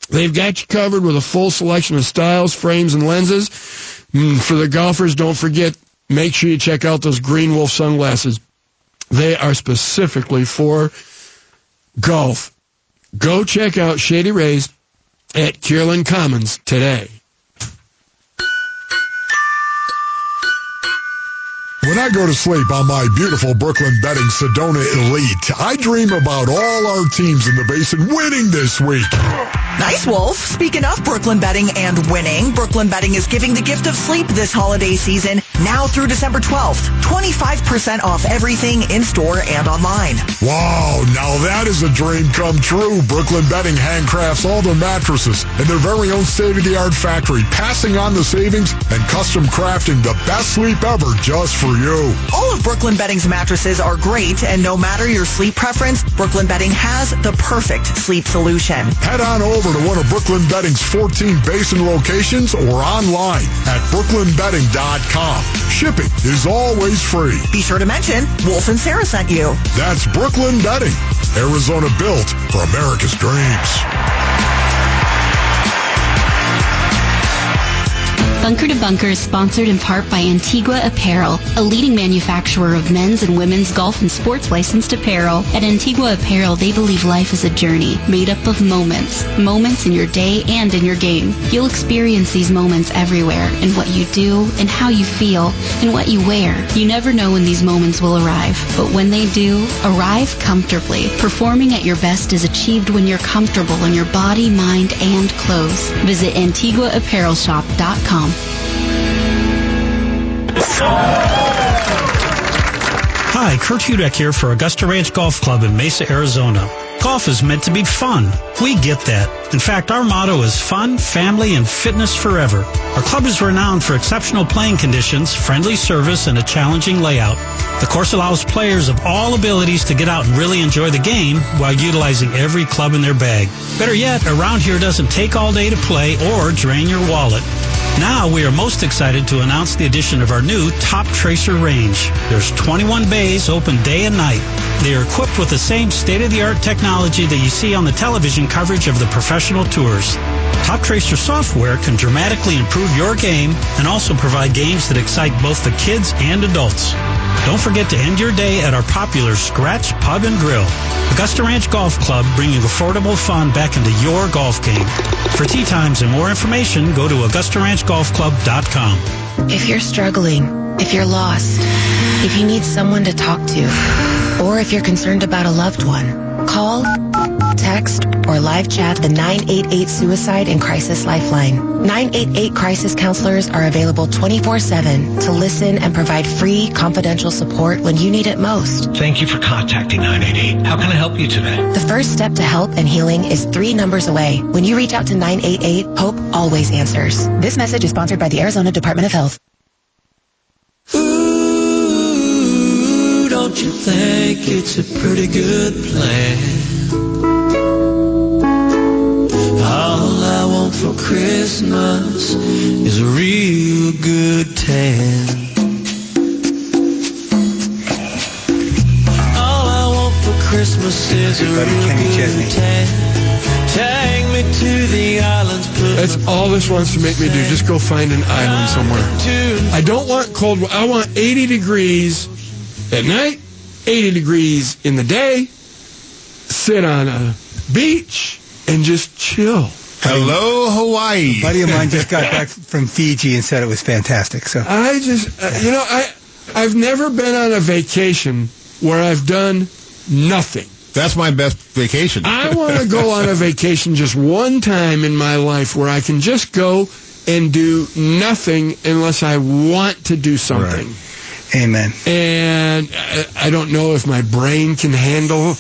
They've got you covered with a full selection of styles, frames, and lenses. Mm, For the golfers, don't forget, make sure you check out those Green Wolf sunglasses. They are specifically for golf. Go check out Shady Rays at Kierland Commons today. When I go to sleep on my beautiful Brooklyn Bedding Sedona Elite, I dream about all our teams in the basin winning this week. Nice, Wolf. Speaking of Brooklyn Bedding and winning, Brooklyn Bedding is giving the gift of sleep this holiday season now through December 12th. 25% off everything in store and online. Wow, now that is a dream come true. Brooklyn Bedding handcrafts all their mattresses in their very own state-of-the-art factory, passing on the savings and custom crafting the best sleep ever just for you. All of Brooklyn Bedding's mattresses are great, and no matter your sleep preference, Brooklyn Bedding has the perfect sleep solution. Head on over to one of Brooklyn Bedding's 14 basin locations or online at brooklynbedding.com. Shipping is always free. Be sure to mention Wolf and Sarah sent you. That's Brooklyn Bedding, Arizona built for America's dreams. Bunker to Bunker is sponsored in part by Antigua Apparel, a leading manufacturer of men's and women's golf and sports licensed apparel. At Antigua Apparel, they believe life is a journey made up of moments. Moments in your day and in your game. You'll experience these moments everywhere in what you do and how you feel and what you wear. You never know when these moments will arrive, but when they do, arrive comfortably. Performing at your best is achieved when you're comfortable in your body, mind, and clothes. Visit AntiguaApparelShop.com. Hi, Kurt Hudek here for Augusta Ranch Golf Club in Mesa, Arizona. Golf is meant to be fun. We get that. In fact, our motto is fun, family, and fitness forever. Our club is renowned for exceptional playing conditions, friendly service, and a challenging layout. The course allows players of all abilities to get out and really enjoy the game while utilizing every club in their bag. Better yet, around here doesn't take all day to play or drain your wallet. Now we are most excited to announce the addition of our new Top Tracer range. There's 21 bays open day and night. They are equipped with the same state-of-the-art technology that you see on the television coverage of the professional tours. Top Tracer software can dramatically improve your game and also provide games that excite both the kids and adults. Don't forget to end your day at our popular Scratch Pub and Grill. Augusta Ranch Golf Club bringing affordable fun back into your golf game. For tee times and more information, go to AugustaRanchGolfClub.com. If you're struggling, if you're lost, if you need someone to talk to, or if you're concerned about a loved one, call, text, or live chat the 988 Suicide and Crisis Lifeline. 988 crisis counselors are available 24-7 to listen and provide free, confidential support when you need it most. Thank you for contacting 988. How can I help you today? The first step to help and healing is three numbers away. When you reach out to 988, Hope always answers. This message is sponsored by the Arizona Department of Health. Ooh, don't you think it's a pretty good plan? All I want for Christmas is a real good tan. Christmas is a real good tan. Take me to the islands. Put That's all this wants to make me do. Just go find an island somewhere. I don't want cold. I want 80 degrees at night, 80 degrees in the day. Sit on a beach and just chill. Hello, Hawaii. A buddy of mine just got *laughs* back from Fiji and said it was fantastic. So I just, uh, you know, I I've never been on a vacation where I've done nothing. That's my best vacation. I want to go on a vacation just one time in my life where I can just go and do nothing unless I want to do something. Amen. And I, don't know if my brain can handle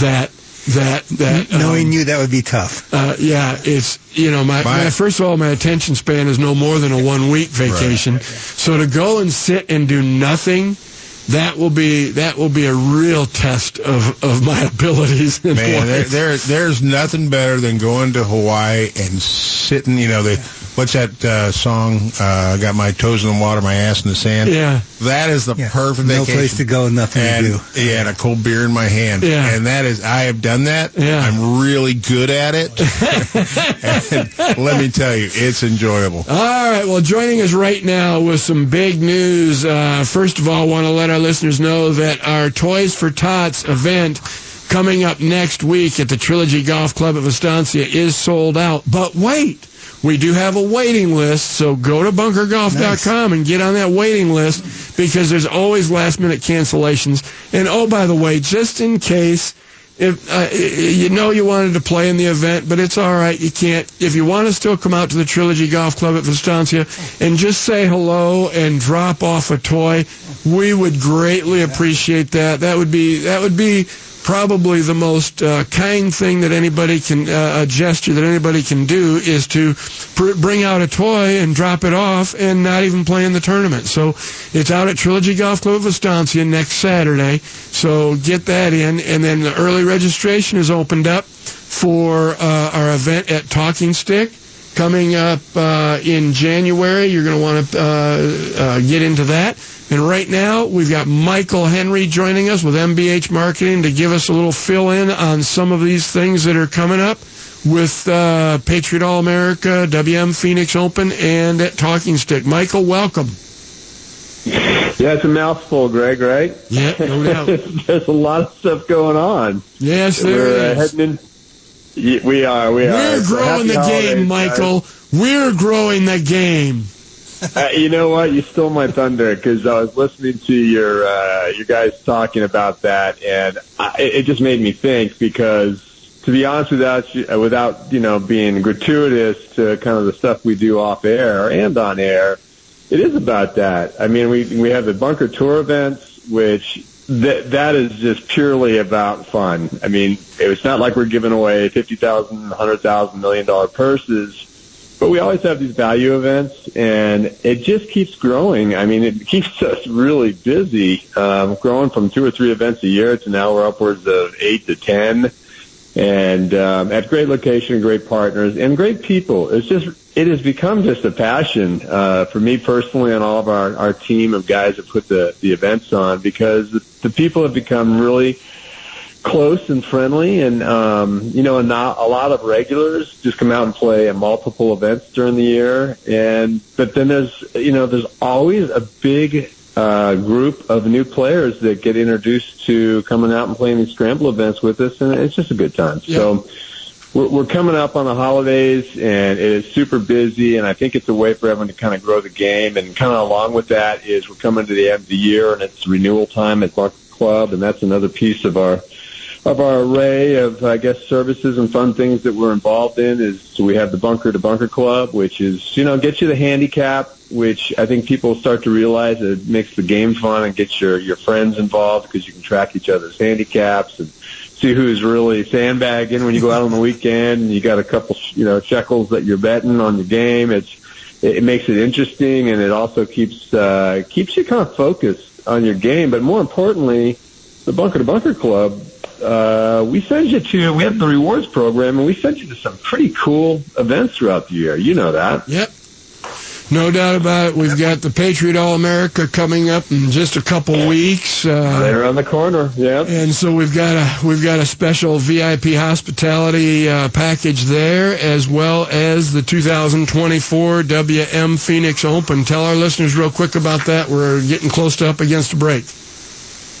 that. That that knowing um, you, that would be tough. uh, yeah, it's you know my, my first of all my attention span is no more than a one week vacation. So to go and sit and do nothing, that will be that will be a real test of, of my *laughs* abilities. In Man, there, there, there's nothing better than going to Hawaii and sitting. You know, the what's that uh, song? Uh, I got my toes in the water, my ass in the sand. Yeah. that is the perfect No vacation. place to go, nothing and, to do. Yeah, and a cold beer in my hand. Yeah. and that is I have done that. Yeah. I'm really good at it. *laughs* and let me tell you, it's enjoyable. All right. Well, joining us right now with some big news. Uh, first of all, I want to let our listeners know that our Toys for Tots event coming up next week at the Trilogy Golf Club at Vistancia is sold out. But wait, we do have a waiting list, so go to bunkergolf.com and get on that waiting list because there's always last minute cancellations. And oh, by the way, just in case if uh, you know you wanted to play in the event, but it's all right. You can't. If you want to still come out to the Trilogy Golf Club at Vistancia and just say hello and drop off a toy, we would greatly appreciate that. That would be that would be probably the most uh, kind thing that anybody can uh, a gesture that anybody can do is to pr- bring out a toy and drop it off and not even play in the tournament. So it's out at Trilogy Golf Club of Vistancia next Saturday. So get that in, and then the early registration is opened up for uh, our event at Talking Stick coming up uh, in January. You're going to want to uh, uh, get into that. And right now, we've got Michael Henry joining us with MBH Marketing to give us a little fill in on some of these things that are coming up with uh, Patriot All America, WM Phoenix Open, and at Talking Stick. Michael, welcome. Yeah, it's a mouthful, Greg, right? Yeah, no *laughs* doubt. There's a lot of stuff going on. Yes, there We're, uh, heading in. We are. We are. We're growing the holidays, game, guys. Michael. We're growing the game. Uh, you know what? You stole my thunder because I was listening to your uh, you guys talking about that, and I, it just made me think. Because to be honest, without you- uh, without you know being gratuitous to kind of the stuff we do off air and on air, it is about that. I mean, we we have the bunker tour events, which that that is just purely about fun. I mean, it's not like we're giving away fifty thousand, hundred thousand, million dollar purses, but we always have these value events, and it just keeps growing. I mean, it *laughs* keeps us really busy, um, growing from two or three events a year to now we're upwards of eight to ten, and um, at great location, great partners, and great people. It's just it has become just a passion uh, for me personally and all of our, our team of guys that put the, the events on because the, the people have become really close and friendly and um, you know and not, a lot of regulars just come out and play at multiple events during the year and but then there's you know there's always a big uh, group of new players that get introduced to coming out and playing these scramble events with us and it's just a good time Yeah. so we're, we're coming up on the holidays and it is super busy and I think it's a way for everyone to kind of grow the game and kind of along with that is we're coming to the end of the year and it's renewal time at Buck Club and that's another piece of our of our array of I guess services and fun things that we're involved in is so we have the Bunker to Bunker Club which is you know gets you the handicap which I think people start to realize it makes the game fun and gets your your friends involved because you can track each other's handicaps and see who's really sandbagging when you go out on the weekend and you got a couple, you know, shekels that you're betting on your game. It's, it, it makes it interesting and it also keeps, uh, keeps you kind of focused on your game. But more importantly, the Bunker to Bunker Club, uh, we send you to, we have the rewards program and we send you to some pretty cool events throughout the year. You know that. Yep. No doubt about it. We've got the Patriot All America coming up in just a couple weeks. Uh, Right around the corner. Yeah. And so we've got a we've got a special VIP hospitality uh, package there, as well as the 2024 WM Phoenix Open. Tell our listeners real quick about that. We're getting close to up against a break.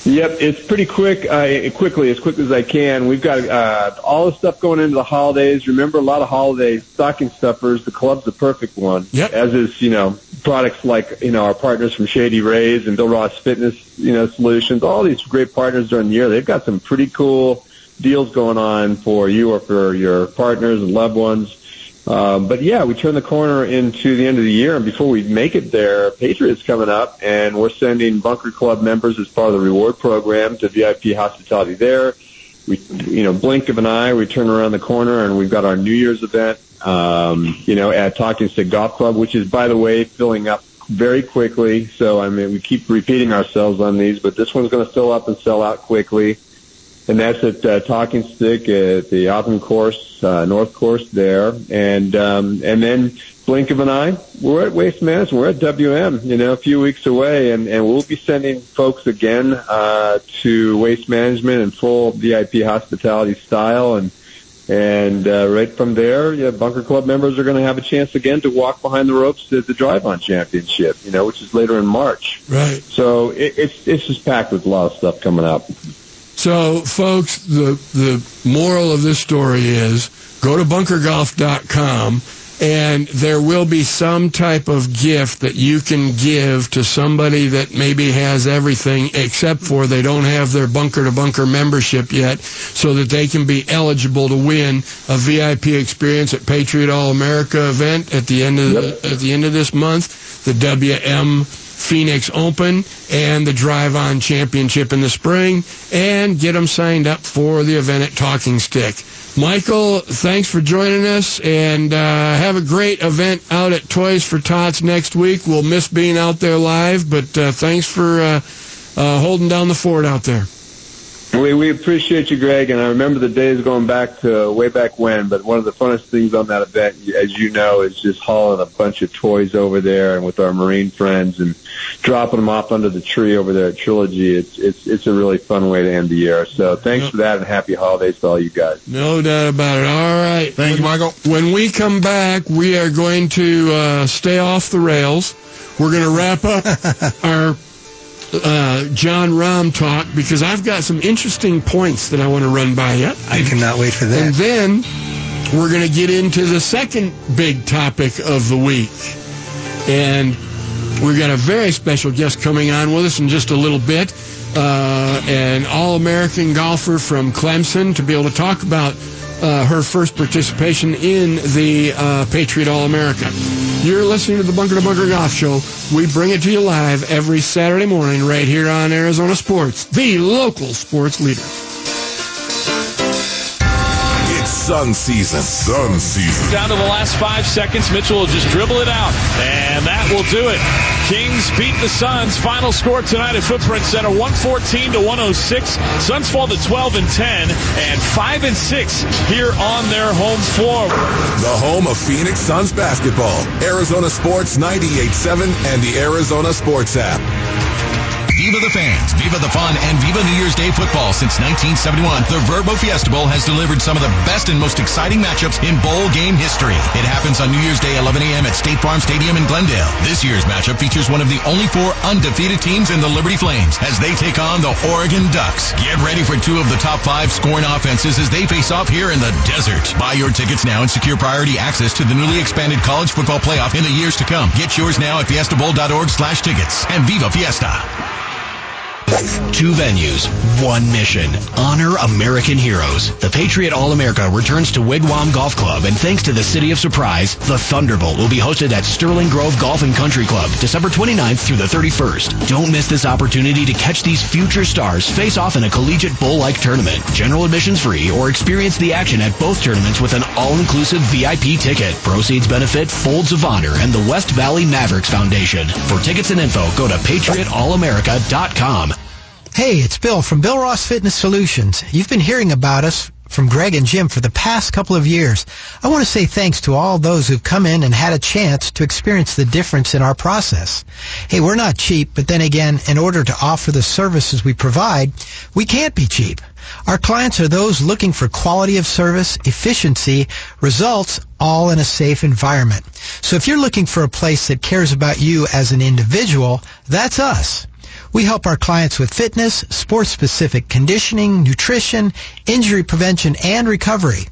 Yep, it's pretty quick. Uh, quickly, as quick as I can. We've got uh, all the stuff going into the holidays. Remember, a lot of holiday stocking stuffers. The club's the perfect one. Yep. As is, you know, products like you know our partners from Shady Rays and Bill Ross Fitness, you know, Solutions. All these great partners during the year. They've got some pretty cool deals going on for you or for your partners and loved ones. Um, but yeah, we turn the corner into the end of the year, and before we make it there, Patriots coming up, and we're sending Bunker Club members as part of the reward program to VIP hospitality there. We, you know, blink of an eye, we turn around the corner, and we've got our New Year's event, um, you know, at Talking Stick Golf Club, which is, by the way, filling up very quickly. So I mean, we keep repeating ourselves on these, but this one's going to fill up and sell out quickly and that's at uh, Talking Stick at the O'odham Course, uh, North Course there, and um, and then blink of an eye, we're at Waste Management, we're at WM, you know, a few weeks away, and and we'll be sending folks again uh, to Waste Management in full VIP hospitality style, and and uh, right from there, yeah, Bunker Club members are going to have a chance again to walk behind the ropes at the Drive On Championship, you know, which is later in March. Right. So it, it's it's just packed with a lot of stuff coming up. So, folks, the the moral of this story is go to bunkergolf.com and there will be some type of gift that you can give to somebody that maybe has everything except for they don't have their bunker to bunker membership yet so that they can be eligible to win a VIP experience at Patriot All America event at the end of the, at the end of this month, the WM Phoenix Open and the Drive On Championship in the spring, and get them signed up for the event at Talking Stick. Michael, thanks for joining us, and uh, have a great event out at Toys for Tots next week. We'll miss being out there live, but uh, thanks for uh, uh, holding down the fort out there. We we appreciate you, Greg, and I remember the days going back to way back when. But one of the funnest things on that event, as you know, is just hauling a bunch of toys over there and with our Marine friends and dropping them off under the tree over there at Trilogy. It's it's it's a really fun way to end the year. So thanks for that, and happy holidays to all you guys. No doubt about it. All right. Thank you, Michael. When we come back, we are going to uh, stay off the rails. We're going to wrap up *laughs* our uh, Jon Rahm talk because I've got some interesting points that I want to run by you. I cannot wait for that. And then we're going to get into the second big topic of the week. And We've got a very special guest coming on with us in just a little bit. Uh, an All-American golfer from Clemson to be able to talk about uh, her first participation in the uh, Patriot All-America. You're listening to the Bunker to Bunker Golf Show. We bring it to you live every Saturday morning right here on Arizona Sports, the local sports leader. Sun season. Sun season. Down to the last five seconds. Mitchell will just dribble it out. And that will do it. Kings beat the Suns. Final score tonight at Footprint Center 114 to 106. Suns fall to 12 and 10 and 5 and 6 here on their home floor. The home of Phoenix Suns basketball. Arizona Sports 98.7 and the Arizona Sports app. Viva the fans, Viva the fun, and Viva New Year's Day football since 1971. The Vrbo Fiesta Bowl has delivered some of the best and most exciting matchups in bowl game history. It happens on New Year's Day 11 a.m. at State Farm Stadium in Glendale. This year's matchup features one of the only four undefeated teams in the Liberty Flames as they take on the Oregon Ducks. Get ready for two of the top five scoring offenses as they face off here in the desert. Buy your tickets now and secure priority access to the newly expanded college football playoff in the years to come. Get yours now at fiestabowl.org slash tickets. And Viva Fiesta. Two venues, one mission. Honor American heroes. The Patriot All-America returns to Wigwam Golf Club, and thanks to the City of Surprise, the Thunderbolt will be hosted at Sterling Grove Golf and Country Club, December 29th through the 31st. Don't miss this opportunity to catch these future stars face off in a collegiate bowl-like tournament. General admissions free, or experience the action at both tournaments with an all-inclusive VIP ticket. Proceeds benefit Folds of Honor and the West Valley Mavericks Foundation. For tickets and info, go to patriotallamerica.com. Hey, it's Bill from Bill Ross Fitness Solutions. You've been hearing about us from Greg and Jim for the past couple of years. I want to say thanks to all those who've come in and had a chance to experience the difference in our process. Hey, we're not cheap, but then again, in order to offer the services we provide, we can't be cheap. Our clients are those looking for quality of service, efficiency, results, all in a safe environment. So if you're looking for a place that cares about you as an individual, that's us. We help our clients with fitness, sports-specific conditioning, nutrition, injury prevention, and recovery.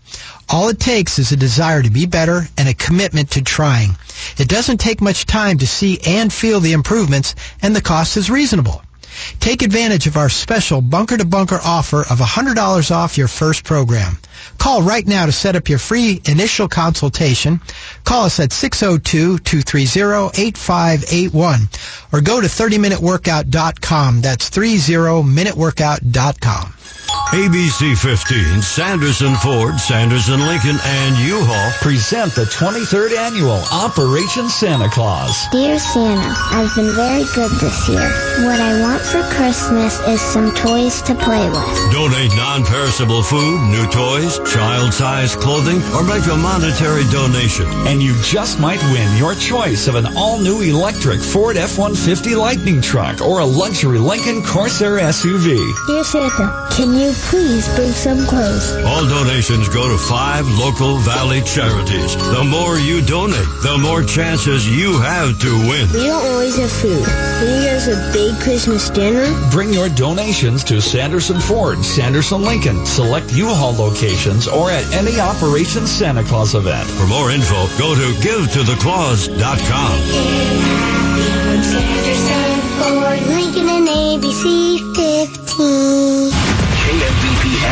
All it takes is a desire to be better and a commitment to trying. It doesn't take much time to see and feel the improvements, and the cost is reasonable. Take advantage of our special bunker to bunker offer of $100 off your first program. Call right now to set up your free initial consultation. Call us at 602-230-8581 or go to 30minuteworkout.com. That's 30minuteworkout.com. ABC 15, Sanderson Ford, Sanderson Lincoln, and U-Haul present the 23rd annual Operation Santa Claus. Dear Santa, I've been very good this year. What I want for Christmas is some toys to play with. Donate non-perishable food, new toys, child-sized clothing, or make a monetary donation. And you just might win your choice of an all-new electric Ford F-150 Lightning truck or a luxury Lincoln Corsair SUV. Dear Santa, can you please bring some clothes? All donations go to five local Valley charities. The more you donate, the more chances you have to win. We don't always have food. Can you give us a big Christmas dinner? Bring your donations to Sanderson Ford, Sanderson Lincoln, select U-Haul locations, or at any Operation Santa Claus event. For more info, go to givetotheclaus.com. Sanderson Ford, Lincoln and ABC 15.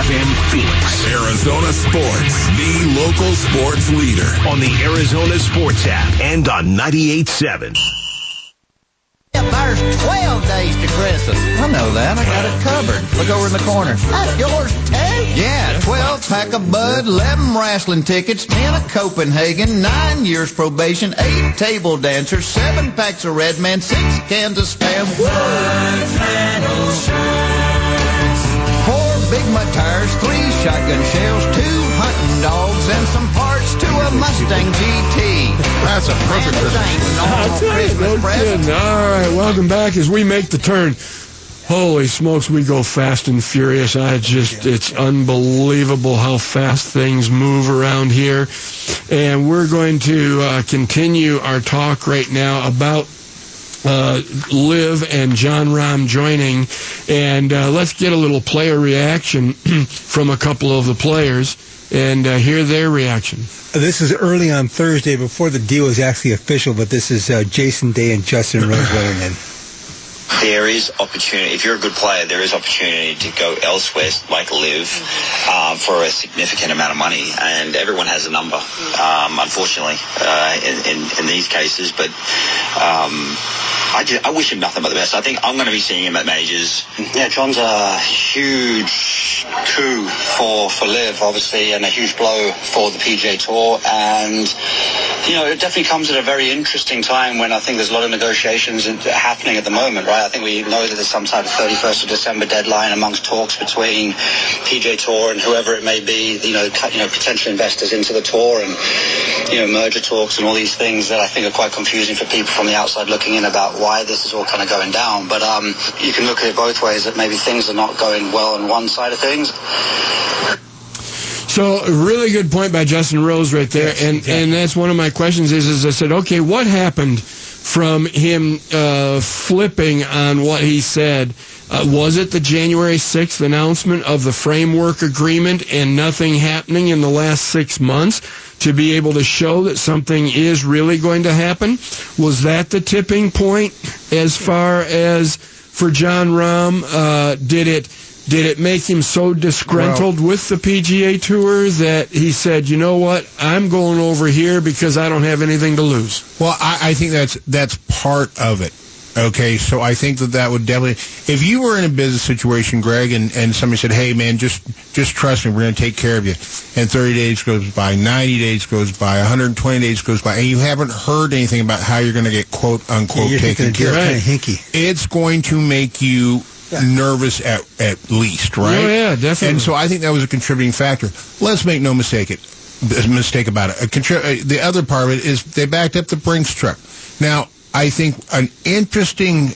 KMVP FM Phoenix. Arizona Sports, the local sports leader. On the Arizona Sports app and on 98.7. There's 12 days to Christmas. I know that. I got it covered. Look over in the corner. That's yours too? Yeah, 12 pack of Bud, 11 wrestling tickets, 10 of Copenhagen, 9 years probation, 8 table dancers, 7 packs of Red Man, 6 cans of Spam. Four Big Mud tires, 3 shotgun shells, 2 hunting dogs, and some parts to a Mustang GT. That's a perfect I'll no kidding. All right, welcome back as we make the turn. Holy smokes, we go fast and furious. I just, it's unbelievable how fast things move around here. And we're going to uh, continue our talk right now about uh, LIV and Jon Rahm joining, and uh, let's get a little player reaction *clears throat* from a couple of the players and uh, hear their reaction. This is early on Thursday before the deal is actually official, but this is uh, Jason Day and Justin Rose weighing in. There is opportunity. If you're a good player, there is opportunity to go elsewhere, like LIV, um, for a significant amount of money. And everyone has a number, um, unfortunately, uh, in, in, in these cases. But um, I, just, I wish him nothing but the best. I think I'm going to be seeing him at majors. Yeah, Jon's a huge coup for for LIV, obviously, and a huge blow for the PGA Tour. And you know, it definitely comes at a very interesting time when I think there's a lot of negotiations happening at the moment, right? I think we know that there's some type of 31st of December deadline amongst talks between PGA Tour and whoever it may be, you know, you know, potential investors into the tour and, you know, merger talks and all these things that I think are quite confusing for people from the outside looking in about why this is all kind of going down. But um, you can look at it both ways that maybe things are not going well on one side of things. So a really good point by Justin Rose right there, and and that's one of my questions is is I said okay what happened from him uh, flipping on what he said. Uh, was it the January 6th announcement of the framework agreement and nothing happening in the last six months to be able to show that something is really going to happen? Was that the tipping point as far as for Jon Rahm? Uh, did it did it make him so disgruntled with the PGA Tour that he said, you know what, I'm going over here because I don't have anything to lose? Well, I, I think that's that's part of it. Okay, so I think that that would definitely. If you were in a business situation, Greg, and, and somebody said, "Hey, man, just just trust me, we're going to take care of you," and 30 days goes by, 90 days goes by, 120 days goes by, and you haven't heard anything about how you're going to get quote unquote You're taken care it's of, kinda hinky. it's going to make you nervous at at least, right? Oh, yeah, definitely. And so I think that was a contributing factor. Let's make no mistake it mistake about it. A contri- uh, the other part of it is they backed up the Brinks truck. Now, I think an interesting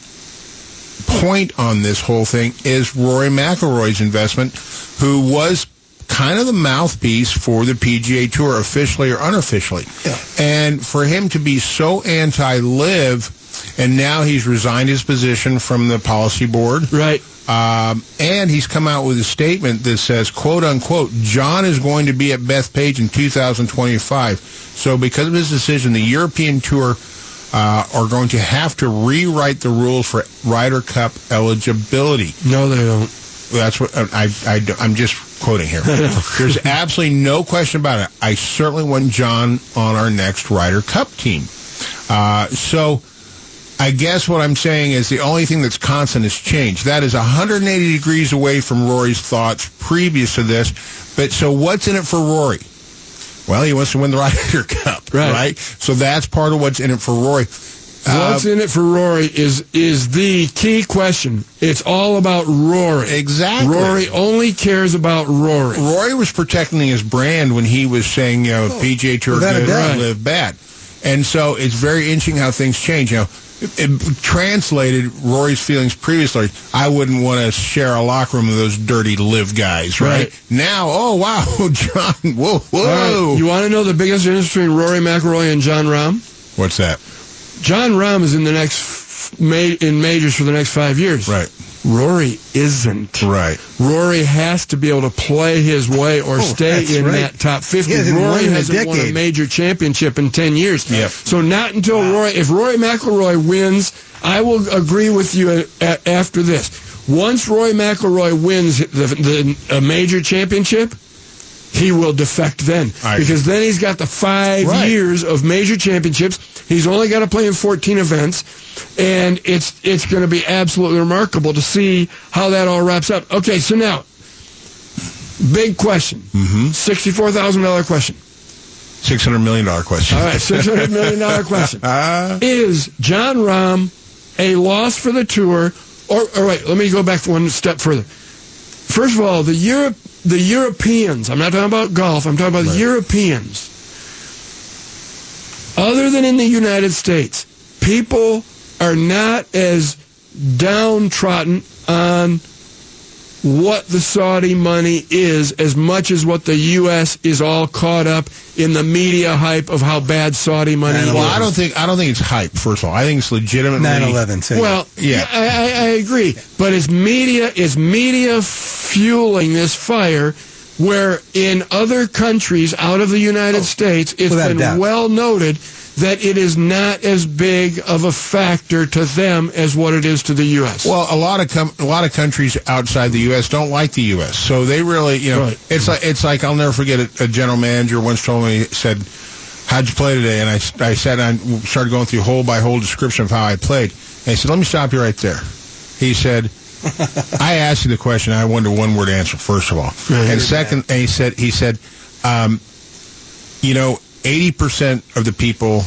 point on this whole thing is Rory McIlroy's investment, who was kind of the mouthpiece for the PGA Tour, officially or unofficially. And for him to be so anti-LIV, and now he's resigned his position from the policy board. Right. Um, and he's come out with a statement that says, quote unquote, Jon is going to be at Bethpage in 2025. So because of his decision, the European Tour uh, are going to have to rewrite the rules for Ryder Cup eligibility. No, they don't. That's what I, I, I'm just quoting here. *laughs* There's absolutely no question about it. I certainly want Jon on our next Ryder Cup team. Uh, so I guess what I'm saying is the only thing that's constant is change. That is 180 degrees away from Rory's thoughts previous to this. But so what's in it for Rory? Well, he wants to win the *laughs* Ryder Cup, right? So that's part of what's in it for Rory. Uh, What's in it for Rory is is the key question. It's all about Rory. Exactly. Rory only cares about Rory. Rory was protecting his brand when he was saying, you know, PGA Tour good, LIV bad. And so it's very interesting how things change. You know, it, it translated Rory's feelings previously. I wouldn't want to share a locker room with those dirty LIV guys, right? Right. Now, oh wow, *laughs* Jon, whoa, whoa. Right, You want to know the biggest difference between Rory McIlroy and Jon Rahm? What's that? Jon Rahm is in the next f- ma- in majors for the next five years. Right. Rory isn't. Right. Rory has to be able to play his way or Oh, stay in right. that top 50. He hasn't Rory won a hasn't won a major championship in 10 years. Yep. So not until Rory, if Rory McIlroy wins, I will agree with you a, a, after this. Once Roy McIlroy wins the, the a major championship, he will defect then because then he's got the five Right. years of major championships. He's only got to play in 14 events, and it's it's going to be absolutely remarkable to see how that all wraps up. Okay, so now, big question, Mm-hmm. sixty-four thousand dollar question. Six hundred million dollar question. All right, six hundred million dollar *laughs* question. Uh, Is Jon Rahm a loss for the tour? Or, all right, let me go back one step further. First of all, the Europe, the Europeans. I'm not talking about golf. I'm talking about the Europeans. Other than in the United States, people are not as downtrodden on what the Saudi money is as much as what the U.S. is all caught up in the media hype of how bad Saudi money is. Well, I don't think I don't think it's hype. First of all, I think it's legitimately 9/11, Well, yeah. I, I, I agree. But is media is media fueling this fire? Where in other countries out of the United States, it's been doubt. well noted that it is not as big of a factor to them as what it is to the U.S. Well, a lot of com- a lot of countries outside the U.S. don't like the U.S. So they really, you know, Right. it's like it's like I'll never forget a, a general manager once told me said, "How'd you play today?" And I I said I started going through hole by hole description of how I played. And he said, "Let me stop you right there." He said. *laughs* I asked you the question. I wanted a one-word answer. First of all, and second, and he said, he said, um, you know, eighty percent of the people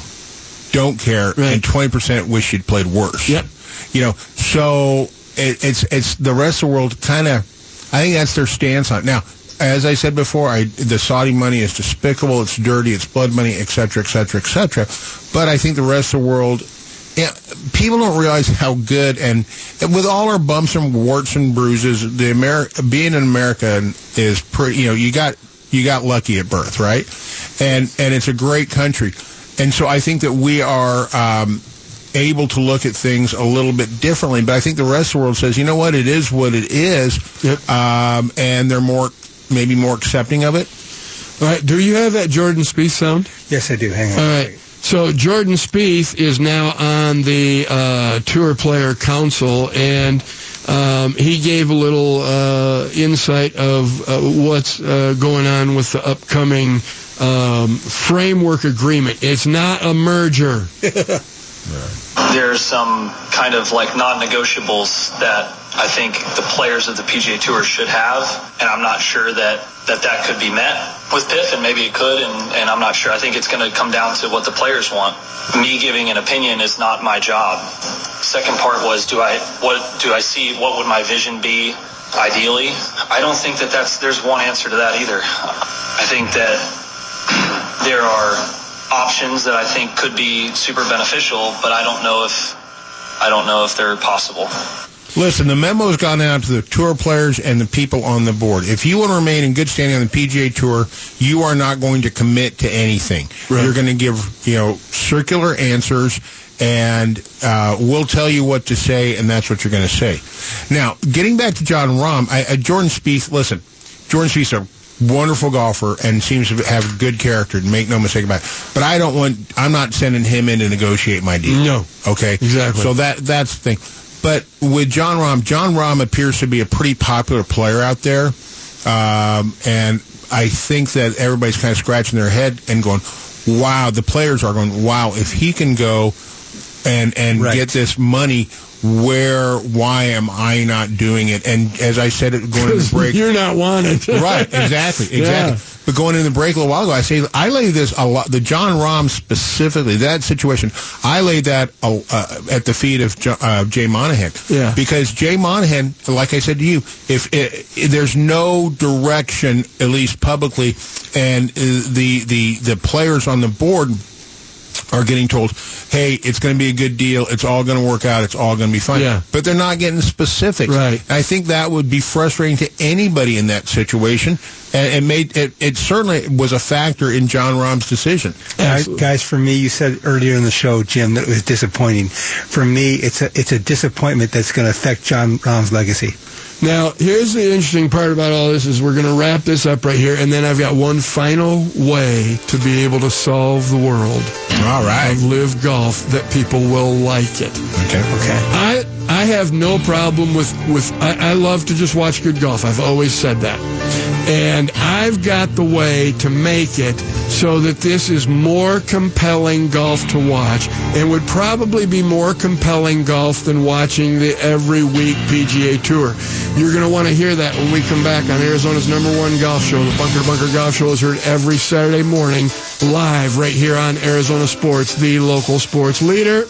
don't care, and twenty percent wish you'd played worse. Yep. You know, so it, it's it's the rest of the world kind of. I think that's their stance on it. Now. As I said before, I, the Saudi money is despicable. It's dirty. It's blood money, etc., etc., et cetera, et cetera. But I think the rest of the world, yeah, people don't realize how good and, and with all our bumps and warts and bruises, the Ameri- being an American is pretty. You know, you got you got lucky at birth, right? And and it's a great country, and so I think that we are. Um, able to look at things a little bit differently, but I think the rest of the world says, you know what, it is what it is, um, and they're more, maybe more accepting of it. All right, do you have that Jordan Spieth sound? Yes, I do. Hang on. All right. So Jordan Spieth is now on the uh, Tour Player Council, and um, he gave a little uh, insight of uh, what's uh, going on with the upcoming um, framework agreement. It's not a merger. *laughs* there's some kind of like non-negotiables that I think the players of the PGA Tour should have, and I'm not sure that that, that could be met with PIF, and maybe it could, and, and I'm not sure. I think it's going to come down to what the players want. Me giving an opinion is not my job. Second part was, do I what do I see? What would my vision be? Ideally, I don't think that that's there's one answer to that either. I think that there are options that I think could be super beneficial, but I don't know if I don't know if they're possible. Listen, the memo's gone out to the tour players and the people on the board. If you want to remain in good standing on the PGA Tour, you are not going to commit to anything. You're going to give, you know, circular answers, and uh, we'll tell you what to say, and that's what you're going to say. Now, getting back to Jon Rahm, I, uh, Jordan Spieth. Listen, Jordan Spieth's a wonderful golfer and seems to have good character. Make no mistake about it. But I don't want. I'm not sending him in to negotiate my deal. No. Okay. Exactly. So that that's the thing. But with Jon Rahm, Jon Rahm appears to be a pretty popular player out there, um, and I think that everybody's kind of scratching their head and going, "Wow!" The players are going, "Wow!" If he can go and and get this money. Where, why am I not doing it? And as I said, it going into the *laughs* break, You're not wanted. *laughs* right, exactly, *laughs* exactly. Yeah. But going in the break a little while ago, I say I lay this a lot. The Jon Rahm specifically, that situation, I laid that uh, uh, at the feet of uh, Jay Monahan. Yeah. Because Jay Monahan, like I said to you, if, if there's no direction, at least publicly, and uh, the the the players on the board are getting told, "Hey, it's going to be a good deal. It's all going to work out. It's all going to be fine." Yeah. But they're not getting specifics. Right. I think that would be frustrating to anybody in that situation, and it made it, it certainly was a factor in Jon Rahm's decision. Guys, guys, for me, you said earlier in the show, Jim, that it was disappointing. For me, it's a it's a disappointment that's going to affect Jon Rahm's legacy. Now, here's the interesting part about all this is we're going to wrap this up right here, and then I've got one final way to be able to solve the world. All right. Of LIV golf that people will like it. Okay. Okay. I I have no problem with with I, I love to just watch good golf. I've always said that, and I've got the way to make it so that this is more compelling golf to watch, and would probably be more compelling golf than watching the every week PGA Tour. You're going to want to hear that when we come back on Arizona's number one golf show. The Bunker Bunker Golf Show is heard every Saturday morning live right here on Arizona Sports, the local sports leader.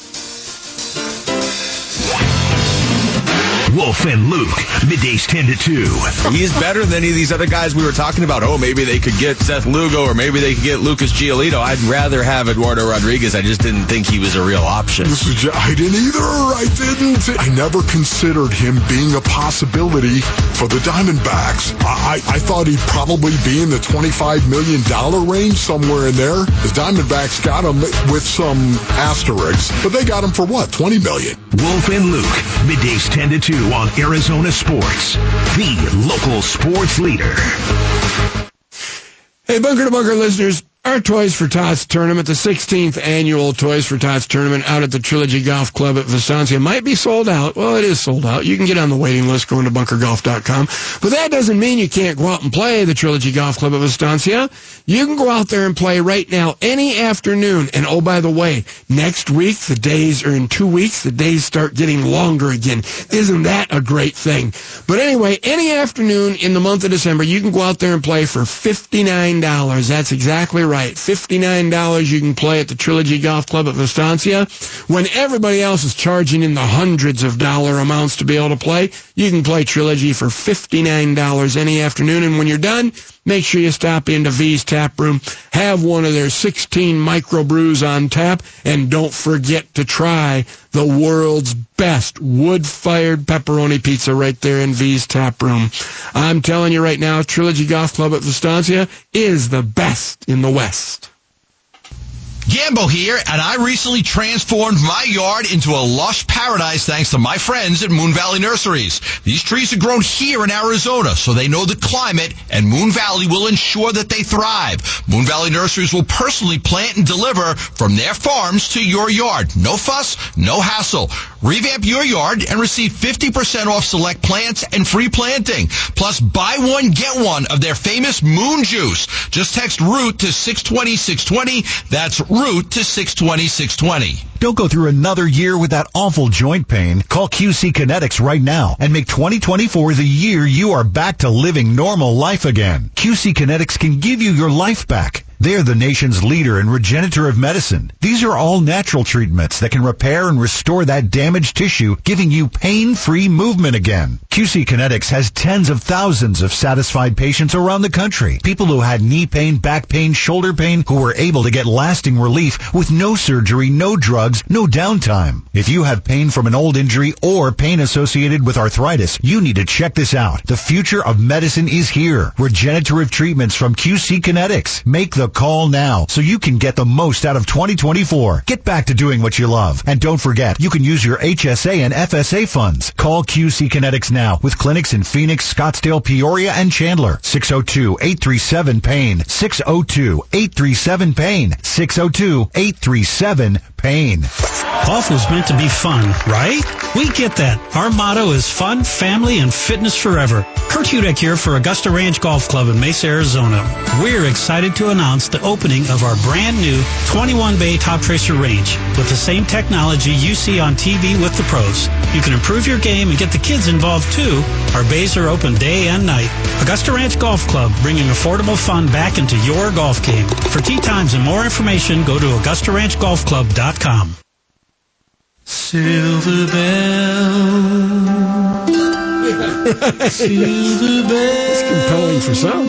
Wolf and Luke, middays 10 to 2. He's better than any of these other guys we were talking about. Oh, maybe they could get Seth Lugo or maybe they could get Lucas Giolito. I'd rather have Eduardo Rodriguez. I just didn't think he was a real option. This is ju- I didn't either. I didn't. I never considered him being a possibility for the Diamondbacks. I, I, I thought he'd probably be in the $25 million range, somewhere in there. The Diamondbacks got him with some asterisks, but they got him for what, 20 million? Wolf and Luke, middays 10 to 2 on Arizona Sports, the local sports leader. Hey, Bunker to Bunker listeners, our Toys for Tots tournament, the 16th annual Toys for Tots tournament out at the Trilogy Golf Club at Vistancia might be sold out. Well, it is sold out. You can get on the waiting list going to bunkergolf.com. But that doesn't mean you can't go out and play the Trilogy Golf Club at Vistancia. You can go out there and play right now any afternoon. And oh, by the way, next week, the days are in two weeks, the days start getting longer again. Isn't that a great thing? But anyway, any afternoon in the month of December, you can go out there and play for $59. That's exactly right. $59 you can play at the Trilogy Golf Club at Vistancia. When everybody else is charging in the hundreds of dollar amounts to be able to play, you can play Trilogy for $59 any afternoon. And when you're done, make sure you stop into V's Tap Room, have one of their 16 microbrews on tap, and don't forget to try the world's best wood-fired pepperoni pizza right there in V's Tap Room. I'm telling you right now, Trilogy Golf Club at Vistancia is the best in the West. Gambo here, and I recently transformed my yard into a lush paradise thanks to my friends at Moon Valley Nurseries. These trees are grown here in Arizona, so they know the climate, and Moon Valley will ensure that they thrive. Moon Valley Nurseries will personally plant and deliver from their farms to your yard. No fuss, no hassle. Revamp your yard and receive 50% off select plants and free planting. Plus, buy one, get one of their famous Moon Juice. Just text ROOT to 620 620. That's root to 620 620. Don't go through another year with that awful joint pain. Call QC Kinetics right now and make 2024 the year you are back to living normal life again. QC Kinetics can give you your life back. They're the nation's leader in regenerative medicine. These are all natural treatments that can repair and restore that damaged tissue, giving you pain-free movement again. QC Kinetics has tens of thousands of satisfied patients around the country. People who had knee pain, back pain, shoulder pain, who were able to get lasting relief with no surgery, no drugs, no downtime. If you have pain from an old injury or pain associated with arthritis, you need to check this out. The future of medicine is here. Regenerative treatments from QC Kinetics. Make the call now so you can get the most out of 2024. Get back to doing what you love. And don't forget, you can use your HSA and FSA funds. Call QC Kinetics now with clinics in Phoenix, Scottsdale, Peoria, and Chandler. 602-837-PAIN. 602-837-PAIN. 602-837-PAIN. Golf was meant to be fun, right? We get that. Our motto is fun, family, and fitness forever. Kurt Hudek here for Augusta Ranch Golf Club in Mesa, Arizona. We're excited to announce the opening of our brand new 21 bay Top Tracer range with the same technology you see on TV with the pros. You can improve your game and get the kids involved too. Our bays are open day and night. Augusta Ranch Golf Club, bringing affordable fun back into your golf game. For tee times and more information, go to AugustaRanchGolfClub.com. Silver bells. *laughs* Silver bells. It's compelling for some.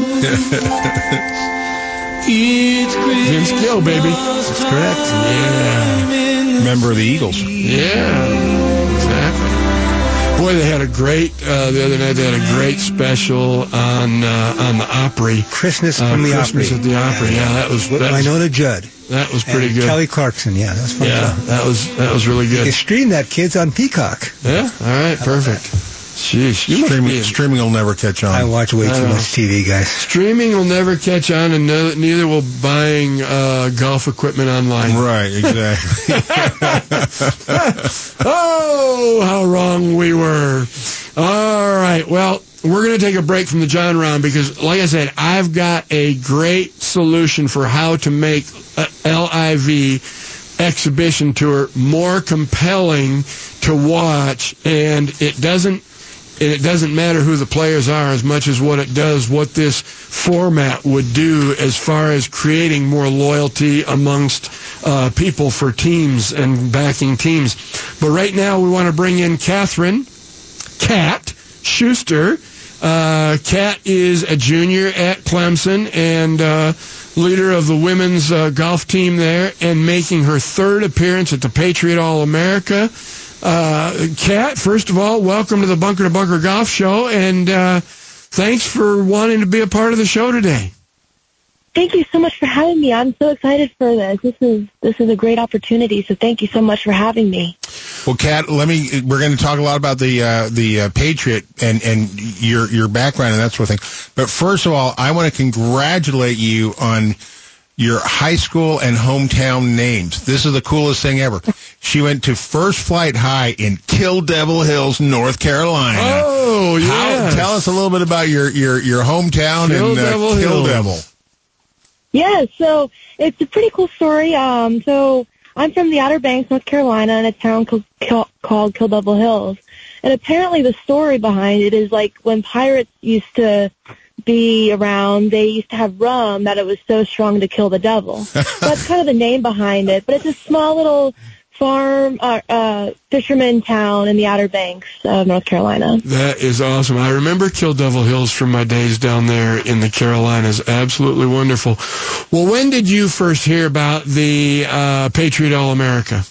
It's Vince Gill, baby. That's correct. Yeah. Member of the Eagles. Yeah, exactly. Boy, they had a great uh, the other night. They had a great special on uh, on the Opry. Christmas Uh, from the Christmas Opry. at the Opry. Yeah, that was that was, Wynonna Judd. that was pretty good. Kelly Clarkson, yeah, that was fun. yeah, that was that was really good. can stream that, kids, on Peacock. Yeah, all right, perfect. Sheesh, you must Streaming, be- streaming will never catch on. I watch way I too know. much TV, guys. Streaming will never catch on, and no, neither will buying uh, golf equipment online. Right, exactly. *laughs* *laughs* oh, how wrong we were. All right. Well, we're going to take a break from the Jon Rahm because, like I said, I've got a great solution for how to make a LIV exhibition tour more compelling to watch, and it doesn't. And it doesn't matter who the players are as much as what it does, what this format would do as far as creating more loyalty amongst uh, people for teams and backing teams. But right now we want to bring in Katherine Kat Schuster. Uh, Kat is a junior at Clemson and uh, leader of the women's uh, golf team there, and making her third appearance at the Patriot All America. Uh, Kat, first of all, welcome to the Bunker to Bunker Golf Show, and uh, thanks for wanting to be a part of the show today. Thank you so much for having me. I'm so excited for this. This is this is a great opportunity. So thank you so much for having me. Well, Kat, let me. We're going to talk a lot about the uh, the uh, Patriot and and your your background and that sort of thing. But first of all, I want to congratulate you on your high school and hometown names. This is the coolest thing ever. She went to First Flight High in Kill Devil Hills, North Carolina. Oh, yeah. Tell us a little bit about your your your hometown Kill and uh, Devil Kill Hills. Devil. Yeah, so it's a pretty cool story. Um, so I'm from the Outer Banks, North Carolina, in a town called, Kill- called Kill Devil Hills. And apparently the story behind it is like when pirates used to be around, they used to have rum that it was so strong to kill the devil. *laughs* so that's kind of the name behind it. But it's a small little farm, uh, uh, fisherman town in the Outer Banks of North Carolina. That is awesome. I remember Kill Devil Hills from my days down there in the Carolinas. Absolutely wonderful. Well, when did you first hear about the uh, Patriot All America?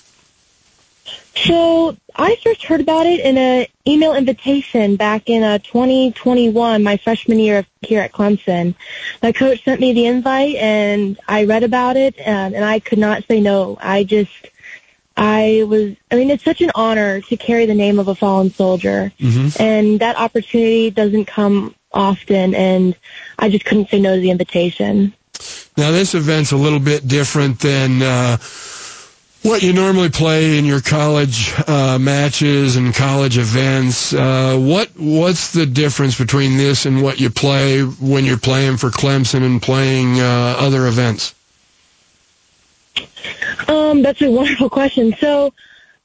So I first heard about it in an email invitation back in uh, 2021, my freshman year of- here at Clemson. My coach sent me the invite, and I read about it, and, and I could not say no. I just, I was, I mean, it's such an honor to carry the name of a fallen soldier, Mm-hmm. and that opportunity doesn't come often, and I just couldn't say no to the invitation. Now, this event's a little bit different than uh, what you normally play in your college uh, matches and college events. Uh, what What's the difference between this and what you play when you're playing for Clemson and playing uh, other events? Um, that's a *laughs* wonderful question. So,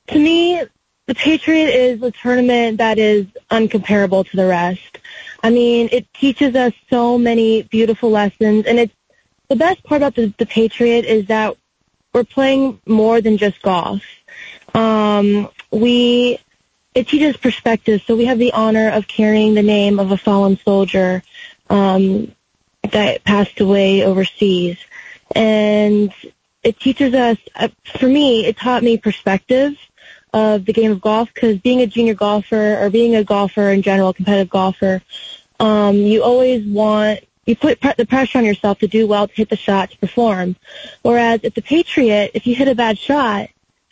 to me, the Patriot is a tournament that is uncomparable to the rest. I mean, it teaches us so many beautiful lessons, and it's the best part about the, the Patriot is that we're playing more than just golf. Um, we it teaches perspective, so we have the honor of carrying the name of a fallen soldier um, that passed away overseas, and it teaches us. Uh, for me, it taught me perspective of the game of golf because being a junior golfer or being a golfer in general, a competitive golfer, um, you always want you put pre- the pressure on yourself to do well, to hit the shot, to perform. Whereas at the Patriot, if you hit a bad shot,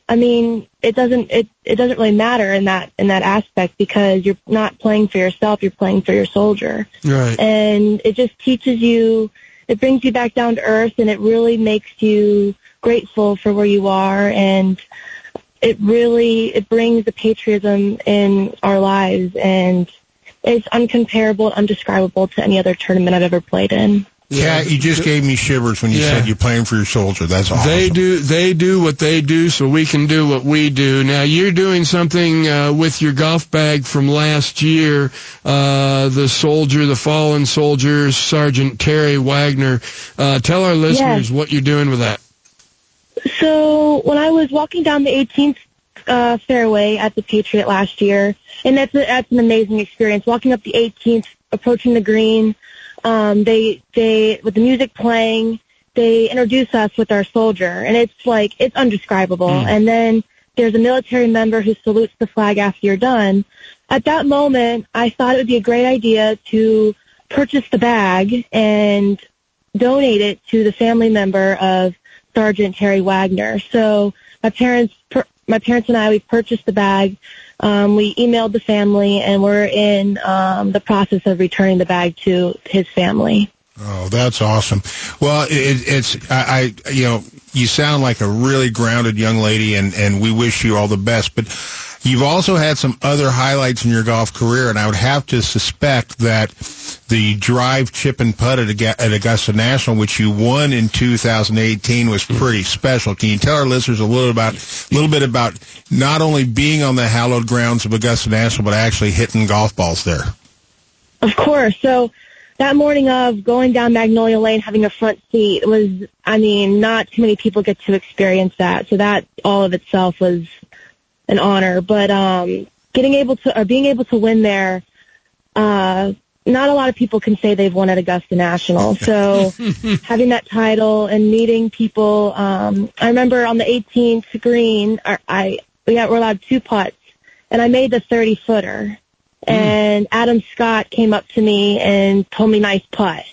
I mean, it doesn't it it doesn't really matter in that in that aspect because you're not playing for yourself, you're playing for your soldier. Right. And it just teaches you, it brings you back down to earth, and it really makes you grateful for where you are, and it really it brings the patriotism in our lives, and it's uncomparable, and undescribable to any other tournament I've ever played in. Kat, you just gave me shivers when you Yeah. said you're playing for your soldier. That's awesome. They do they do what they do, so we can do what we do. Now you're doing something uh, with your golf bag from last year. Uh, the soldier, the fallen soldier, Sergeant Terry Wagner. Uh, tell our listeners Yes. what you're doing with that. So when I was walking down the 18th uh, fairway at the Patriot last year, and that's a, that's an amazing experience. Walking up the 18th, approaching the green, um, they they with the music playing, they introduce us with our soldier, and it's like it's undescribable. And then there's a military member who salutes the flag after you're done. At that moment, I thought it would be a great idea to purchase the bag and donate it to the family member of Sergeant Terry Wagner. So my parents, per, my parents and I, we purchased the bag. Um, we emailed the family, and we're in um, the process of returning the bag to his family. Oh, that's awesome. Well, it, it's I, I, you know, you sound like a really grounded young lady, and and we wish you all the best. But you've also had some other highlights in your golf career, and I would have to suspect that the drive, chip, and putt at, at Augusta National, which you won in 2018, was hmm. pretty special. Can you tell our listeners a little about, a little bit about not only being on the hallowed grounds of Augusta National, but actually hitting golf balls there? Of course. So that morning of going down Magnolia Lane, having a front seat was, I mean, not too many people get to experience that. So that all of itself was an honor. But um, getting able to or being able to win there. Uh, not a lot of people can say they've won at Augusta National. *laughs* So having that title and meeting people, um, I remember on the 18th green, I, I we got, we're allowed two putts, and I made the 30 footer. And Adam Scott came up to me and told me nice putt.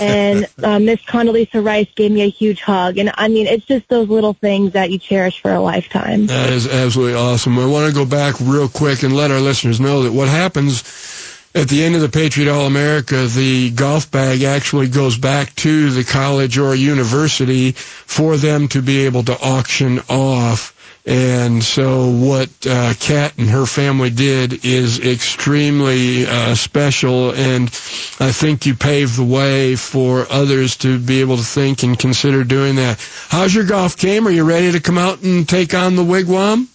And uh, Miss Condoleezza Rice gave me a huge hug. And I mean, it's just those little things that you cherish for a lifetime. That is absolutely awesome. I want to go back real quick and let our listeners know that what happens at the end of the Patriot All America, the golf bag actually goes back to the college or university for them to be able to auction off. And so what uh, Kat and her family did is extremely uh, special, and I think you paved the way for others to be able to think and consider doing that. How's your golf game? Are you ready to come out and take on the wigwam?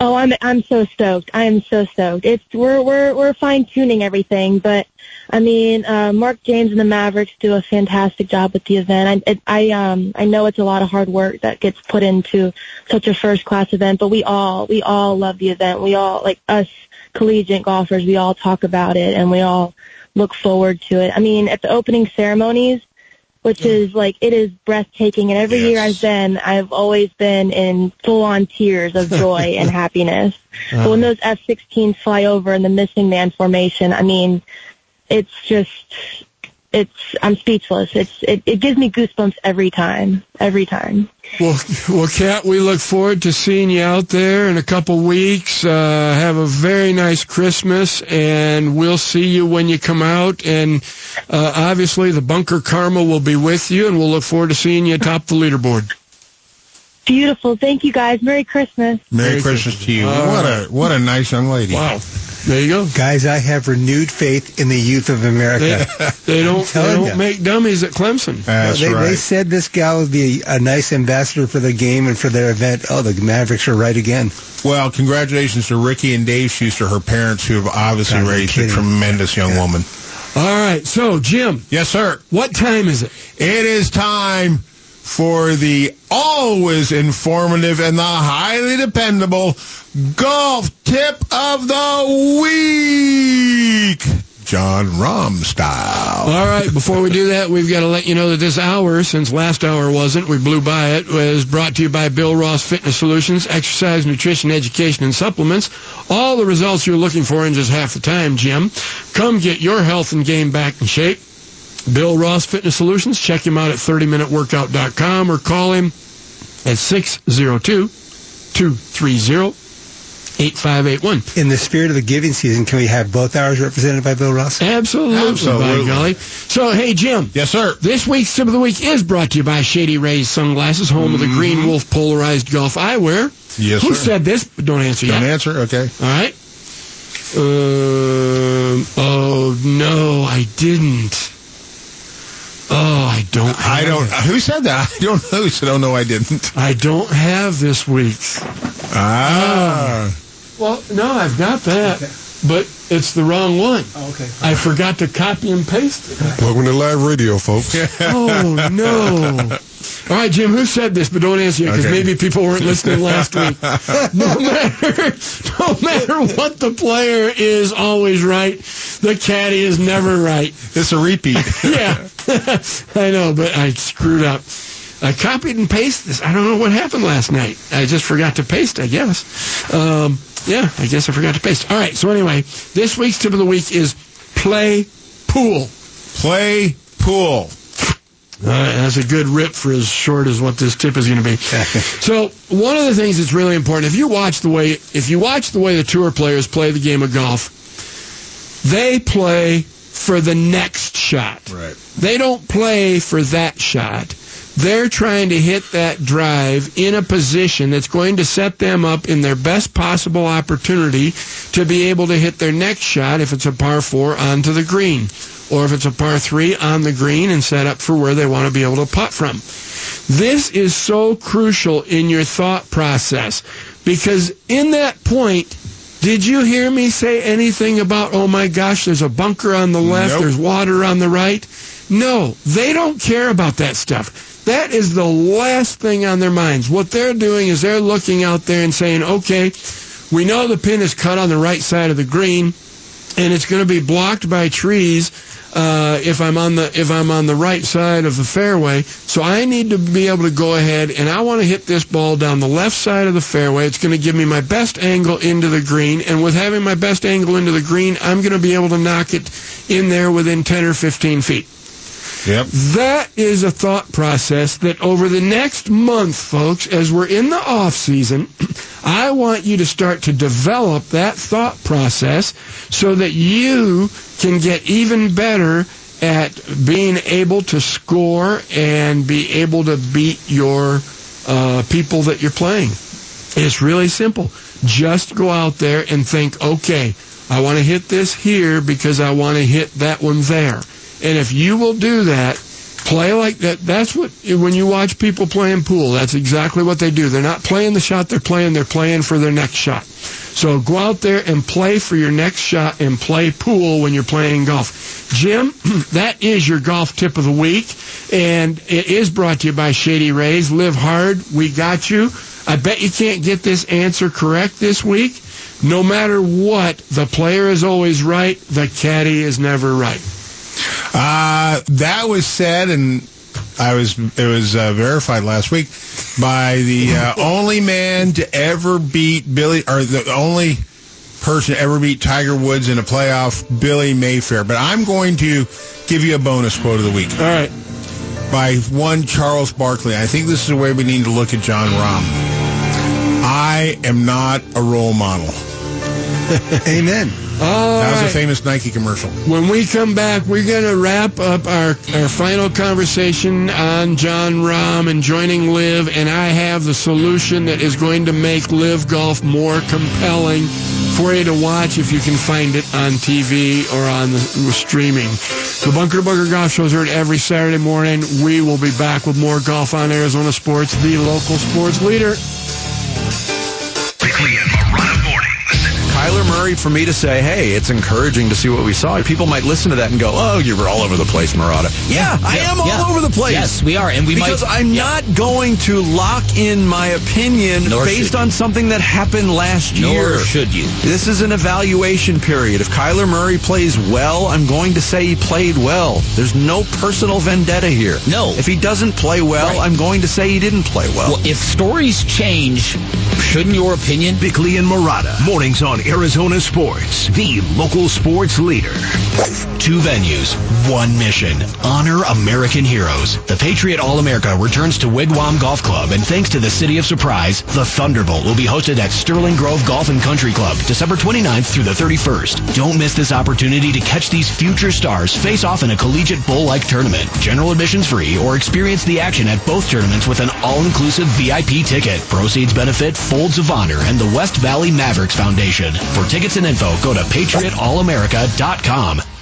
Oh, I'm I'm so stoked. I am so stoked. It's we're we're we're fine tuning everything, but I mean, uh, Mark James and the Mavericks do a fantastic job with the event. I it, I um I know it's a lot of hard work that gets put into such a first class event, but we all we all love the event. We all like us collegiate golfers. We all talk about it and we all look forward to it. I mean, at the opening ceremonies, which is like it is breathtaking. And every year I've been, I've always been in full on tears of joy and *laughs* happiness. But when those F-16s fly over in the missing man formation, I mean, it's just, it's, I'm speechless. It's, it, it gives me goosebumps every time, every time. Well, *laughs* well, Kat, we look forward to seeing you out there in a couple weeks. Uh, have a very nice Christmas, and we'll see you when you come out. And uh, obviously, the Bunker Karma will be with you, and we'll look forward to seeing you atop the leaderboard. Beautiful. Thank you guys. Merry Christmas. Merry Christmas to you. what a what a nice young lady. Wow. There you go. Guys, I have renewed faith in the youth of America. They, they don't, *laughs* they don't ya. make dummies at Clemson. Uh, they, they said this gal would be a nice ambassador for the game and for their event. Oh, the Mavericks are right again. Well, congratulations to Ricky and Dave Schuster, her parents, who have obviously God, raised a tremendous young woman. All right. So, Jim. Yes, sir. What time is it? It is time for the always informative and the highly dependable golf tip of the week. Jon Rahm style. All right, before we do that, we've got to let you know that this hour, since last hour wasn't, we blew by it, was brought to you by Bill Ross Fitness Solutions, exercise, nutrition, education, and supplements. All the results you're looking for in just half the time, Jim. Come get your health and game back in shape. Bill Ross Fitness Solutions. Check him out at 30minuteworkout.com or call him at 602 230 8581. In the spirit of the giving season, can we have both hours represented by Bill Ross? Absolutely, Absolutely. by golly. So, hey, Jim. Yes, sir. This week's tip of the week is brought to you by Shady Rays Sunglasses, home of the Green Wolf Polarized Golf Eyewear. Mm-hmm. Yes, Who sir. said this? Don't answer Don't yet. answer. Okay. All right. Um. Oh no, I didn't. Oh, I don't. I don't. it. Who said that? I don't know. Who said, "Oh no, I didn't." I don't have this week's. Ah. Well, no, I've got that, but it's the wrong one. Oh, okay. I forgot to copy and paste it. Welcome to live radio, folks. *laughs* Oh no! All right, Jim. Who said this? But don't answer yet because Okay. maybe people weren't listening last week. *laughs* No matter, no matter what the player is, always right. The caddy is never right. It's a repeat. *laughs* yeah, *laughs* I know, but I screwed up. I copied and pasted this. I don't know what happened last night. I just forgot to paste, I guess. Um, yeah, I guess I forgot to paste. All right, so anyway, this week's tip of the week is play pool. Play pool. Right, that's a good rip for as short as what this tip is going to be. *laughs* so one of the things that's really important, if you watch the way, if you watch the way the tour players play the game of golf, they play for the next shot. Right. They don't play for that shot. They're trying to hit that drive in a position that's going to set them up in their best possible opportunity to be able to hit their next shot if it's a par four onto the green. Or if it's a par three on the green and set up for where they want to be able to putt from. This is so crucial in your thought process because in that point, did you hear me say anything about, oh my gosh, there's a bunker on the left, Nope. there's water on the right? No, they don't care about that stuff. That is the last thing on their minds. What they're doing is they're looking out there and saying, okay, We know the pin is cut on the right side of the green, and it's going to be blocked by trees uh, if I'm on the if I'm on the right side of the fairway. So I need to be able to go ahead and I want to hit this ball down the left side of the fairway. It's going to give me my best angle into the green, and with having my best angle into the green, I'm going to be able to knock it in there within 10 or 15 feet. Yep. That is a thought process that over the next month, folks, as we're in the off season, *clears throat* I want you to start to develop that thought process so that you can get even better at being able to score and be able to beat your uh, people that you're playing. It's really simple. Just go out there and think, okay, I want to hit this here because I want to hit that one there. And if you will do that, play like that. That's what, when you watch people playing pool, that's exactly what they do. They're not playing the shot they're playing, they're playing for their next shot. So go out there and play for your next shot and play pool when you're playing golf. Jim, *clears throat* that is your golf tip of the week. And it is brought to you by Shady Rays. Live hard. We got you. I bet you can't get this answer correct this week. No matter what, the player is always right. The caddy is never right. Uh, that was said, and I was it was uh, verified last week by the uh, only man to ever beat Billy, or the only person to ever beat Tiger Woods in a playoff, Billy Mayfair. But I'm going to give you a bonus quote of the week. All right. By one Charles Barkley. I think this is the way we need to look at Jon Rahm. I am not a role model. *laughs* Amen. All that was a famous Nike commercial. When we come back, we're going to wrap up our, our final conversation on Jon Rahm and joining LIV, and I have the solution that is going to make LIV Golf more compelling for you to watch if you can find it on TV or on the streaming. The Bunker to Bunker Golf Show is heard every Saturday morning. We will be back with more golf on Arizona Sports, the local sports leader. Kyler Murray, for me to say, hey, it's encouraging to see what we saw. People might listen to that and go, oh, you were all over the place, Murata. Yeah, I am all yeah. over the place. Yes, we are, and we because might. I'm not going to lock in my opinion Nor based on something that happened last Nor year. should you. This is an evaluation period. If Kyler Murray plays well, I'm going to say he played well. There's no personal vendetta here. No. If he doesn't play well, Right. I'm going to say he didn't play well. Well, if stories change, shouldn't your opinion? Bickley and Murata. Mornings on Arizona Sports, the local sports leader. Two venues, one mission. Honor American heroes. The Patriot All-America returns to Wigwam Golf Club, and thanks to the City of Surprise, the Thunderbolt will be hosted at Sterling Grove Golf and Country Club, December 29th through the 31st. Don't miss this opportunity to catch these future stars face off in a collegiate bowl-like tournament. General admissions free, or experience the action at both tournaments with an all-inclusive VIP ticket. Proceeds benefit Folds of Honor and the West Valley Mavericks Foundation. For tickets and info, go to patriotallamerica.com.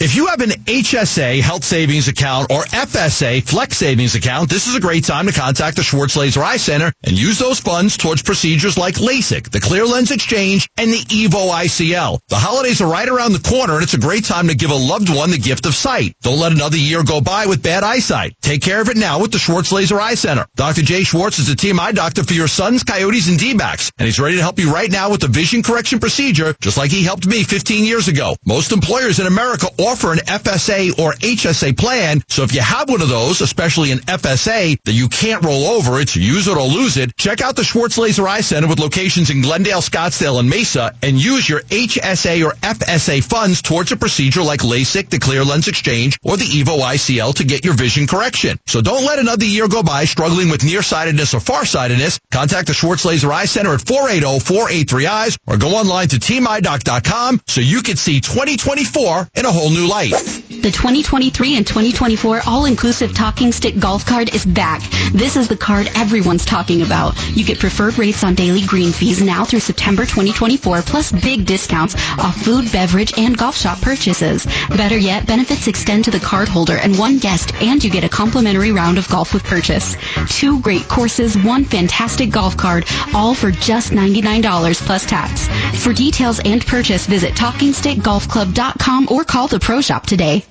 If you have an HSA health savings account or FSA flex savings account, this is a great time to contact the Schwartz Laser Eye Center and use those funds towards procedures like LASIK, the Clear Lens Exchange, and the EVO ICL. The holidays are right around the corner and it's a great time to give a loved one the gift of sight. Don't let another year go by with bad eyesight. Take care of it now with the Schwartz Laser Eye Center. Dr. Jay Schwartz is a team eye doctor for your Suns, coyotes, and D-backs, and he's ready to help you right now with the vision correction procedure, just like he helped me 15 years ago. Most employers in America offer an FSA or HSA plan, so if you have one of those, especially an FSA, that you can't roll over, it's use it or lose it, check out the Schwartz Laser Eye Center with locations in Glendale, Scottsdale, and Mesa, and use your HSA or FSA funds towards a procedure like LASIK, the Clear Lens Exchange, or the EVO ICL to get your vision correction. So don't let another year go by struggling with nearsightedness or farsightedness. Contact the Schwartz Laser Eye Center at 480-483-EYES or go online to teameye.com so you can see 2024 in a whole new light. The 2023 and 2024 all-inclusive talking stick golf card is back. This is the card everyone's talking about. You get preferred rates on daily green fees now through September 2024, plus big discounts off food, beverage, and golf shop purchases. Better yet, benefits extend to the card holder and one guest, and you get a complimentary round of golf with purchase. Two great courses, one fantastic golf card, all for just $99 plus tax. For details and purchase, visit TalkingStickGolfClub.com or call the Pro Shop today.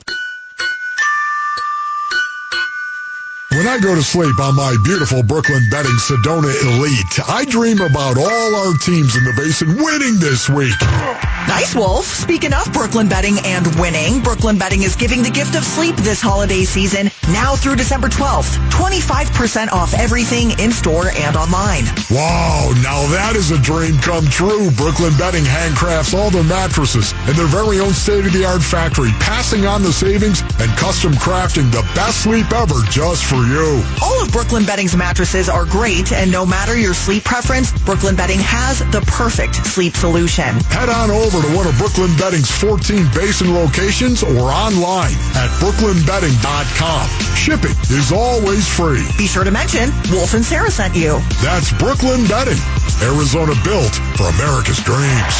When I go to sleep on my beautiful Brooklyn Bedding Sedona Elite, I dream about all our teams in the basin winning this week. Nice, Wolf. Speaking of Brooklyn Bedding and winning, Brooklyn Bedding is giving the gift of sleep this holiday season now through December 12th. 25% off everything in store and online. Wow, now that is a dream come true. Brooklyn Bedding handcrafts all their mattresses in their very own state-of-the-art factory, passing on the savings and custom crafting the best sleep ever just for you. All of Brooklyn Bedding's mattresses are great, and no matter your sleep preference, Brooklyn Bedding has the perfect sleep solution. Head on over to one of Brooklyn Bedding's 14 basin locations or online at brooklynbedding.com. Shipping is always free. Be sure to mention Wolf and Sarah sent you. That's Brooklyn Bedding, Arizona built for America's dreams.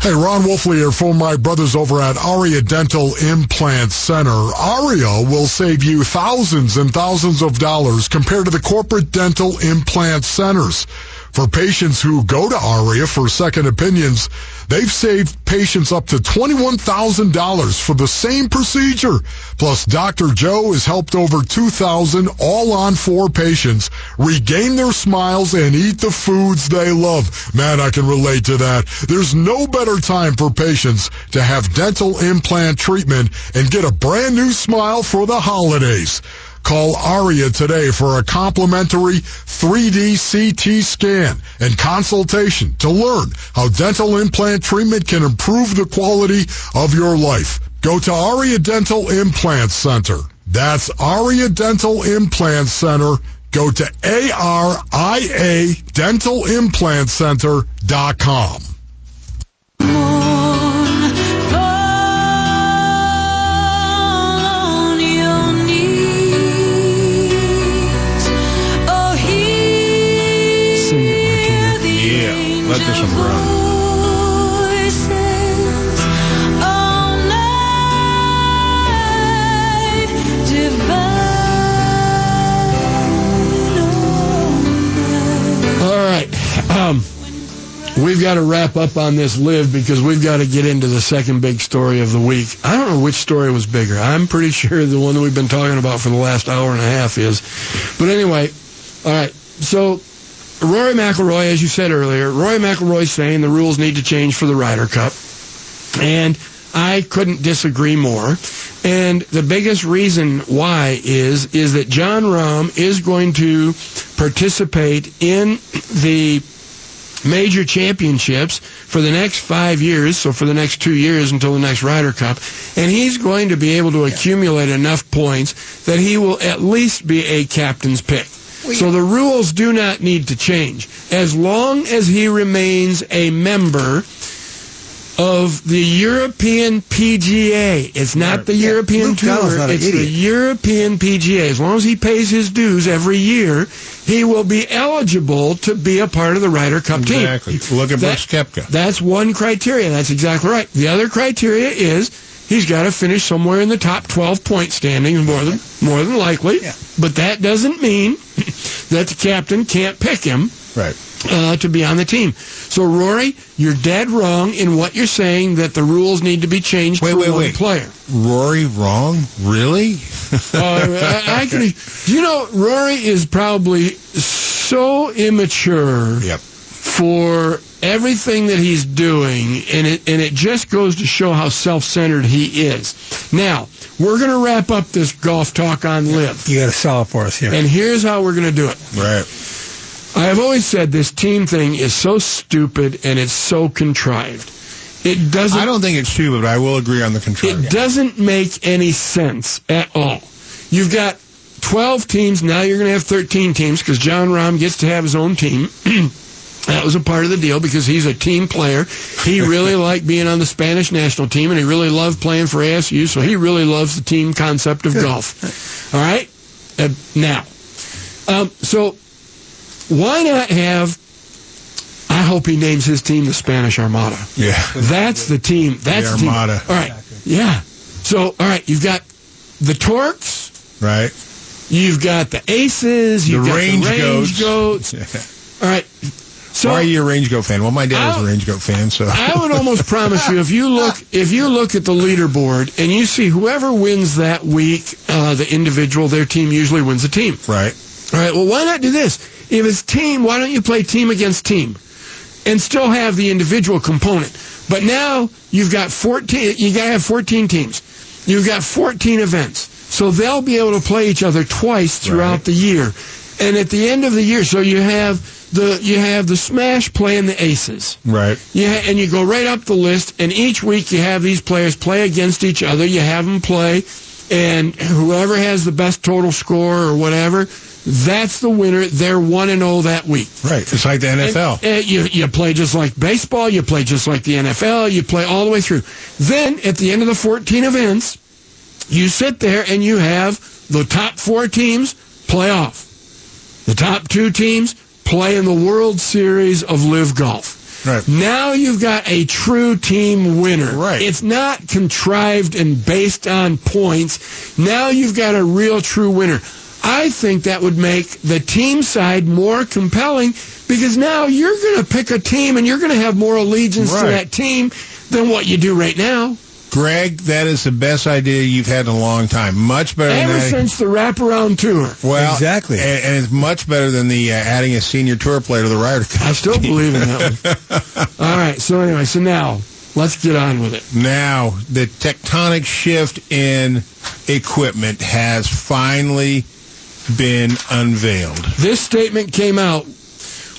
Hey, Ron Wolfley here for my brothers over at Aria Dental Implant Center. Aria will save you thousands and thousands of dollars compared to the corporate dental implant centers. For patients who go to ARIA for second opinions, they've saved patients up to $21,000 for the same procedure. Plus, Dr. Joe has helped over 2,000 all on four patients regain their smiles and eat the foods they love. Man, I can relate to that. There's no better time for patients to have dental implant treatment and get a brand new smile for the holidays. Call ARIA today for a complimentary 3D CT scan and consultation to learn how dental implant treatment can improve the quality of your life. Go to ARIA Dental Implant Center. That's ARIA Dental Implant Center. Go to ARIA Dental Implant Center.com. this one run. All right. Um, we've got to wrap up on this LIV because we've got to get into the second big story of the week. I don't know which story was bigger. I'm pretty sure the one that we've been talking about for the last hour and a half is. But anyway, all right. So Rory McIlroy, as you said earlier, Rory McIlroy's saying the rules need to change for the Ryder Cup. And I couldn't disagree more. And the biggest reason why is is that Jon Rahm is going to participate in the major championships for the next five years, so for the next two years until the next Ryder Cup, and he's going to be able to accumulate enough points that he will at least be a captain's pick. So the rules do not need to change. As long as he remains a member of the European PGA. It's not the European Luke Tour. Donald's not an It's the. European PGA. As long as he pays his dues every year, he will be eligible to be a part of the Ryder Cup team. Exactly. Look at That- Brooks Koepka. That's one criteria. That's exactly right. The other criteria is he's got to finish somewhere in the top 12 point standings more than more than likely. But that doesn't mean *laughs* that the captain can't pick him right. uh, to be on the team. So Rory, you're dead wrong in what you're saying that the rules need to be changed Wait, for wait, one wait. player. Rory wrong? Really? *laughs* Uh, I, I can, you know, Rory is probably so immature for everything that he's doing, and it and it just goes to show how self-centered he is. Now we're going to wrap up this golf talk on LIV. You got to solve for us here. And here's how we're going to do it. Right. I have always said this team thing is so stupid and it's so contrived. It doesn't. I don't think it's stupid, but I will agree on the contrived. It doesn't make any sense at all. You've got 12 teams. Now you're going to have 13 teams because Jon Rahm gets to have his own team. *clears throat* that was a part of the deal because he's a team player. He really *laughs* liked being on the Spanish national team and he really loved playing for ASU, so he really loves the team concept of golf. *laughs* All right? Uh, now, um, so why not have I hope he names his team the Spanish Armada. Yeah. That's the team. That's The the, team. Armada. All right. Yeah. So, all right, you've got the Torques. Right. You've got the Aces. You've The got Range the Range Goats. Goats. *laughs* All right. So- Why are you a range goat fan? Well, my dad was a range goat fan, so I would almost promise you if you look if you look at the leaderboard and you see whoever wins that week, uh, the individual, their team usually wins the team. Right. All right. Well, why not do this? If it's team, why don't you play team against team, and still have the individual component? But now you've got fourteen. You got to have fourteen teams. You've got fourteen events, so they'll be able to play each other twice throughout the year. And at the end of the year, so you have the you have the Smash playing the Aces. right. Yeah, and you go right up the list, and each week you have these players play against each other. You have them play, and whoever has the best total score or whatever, that's the winner. They're one and zero that week. Right. It's like the NFL. And, and you you play just like baseball. You play just like the NFL. You play all the way through. Then at the end of the 14 events, you sit there and you have the top four teams play off. The top two teams play in the World Series of LIV Golf. Right. Now you've got a true team winner. Right. It's not contrived and based on points. Now you've got a real true winner. I think that would make the team side more compelling because now you're going to pick a team and you're going to have more allegiance to that team than what you do right now. Greg, that is the best idea you've had in a long time. Much better Ever than that. since the wraparound tour. Well, Exactly. and, and it's much better than the uh, adding a senior tour player to the Ryder Cup. I still believe in that one. *laughs* All right. So anyway, so now let's get on with it. Now, the tectonic shift in equipment has finally been unveiled. This statement came out.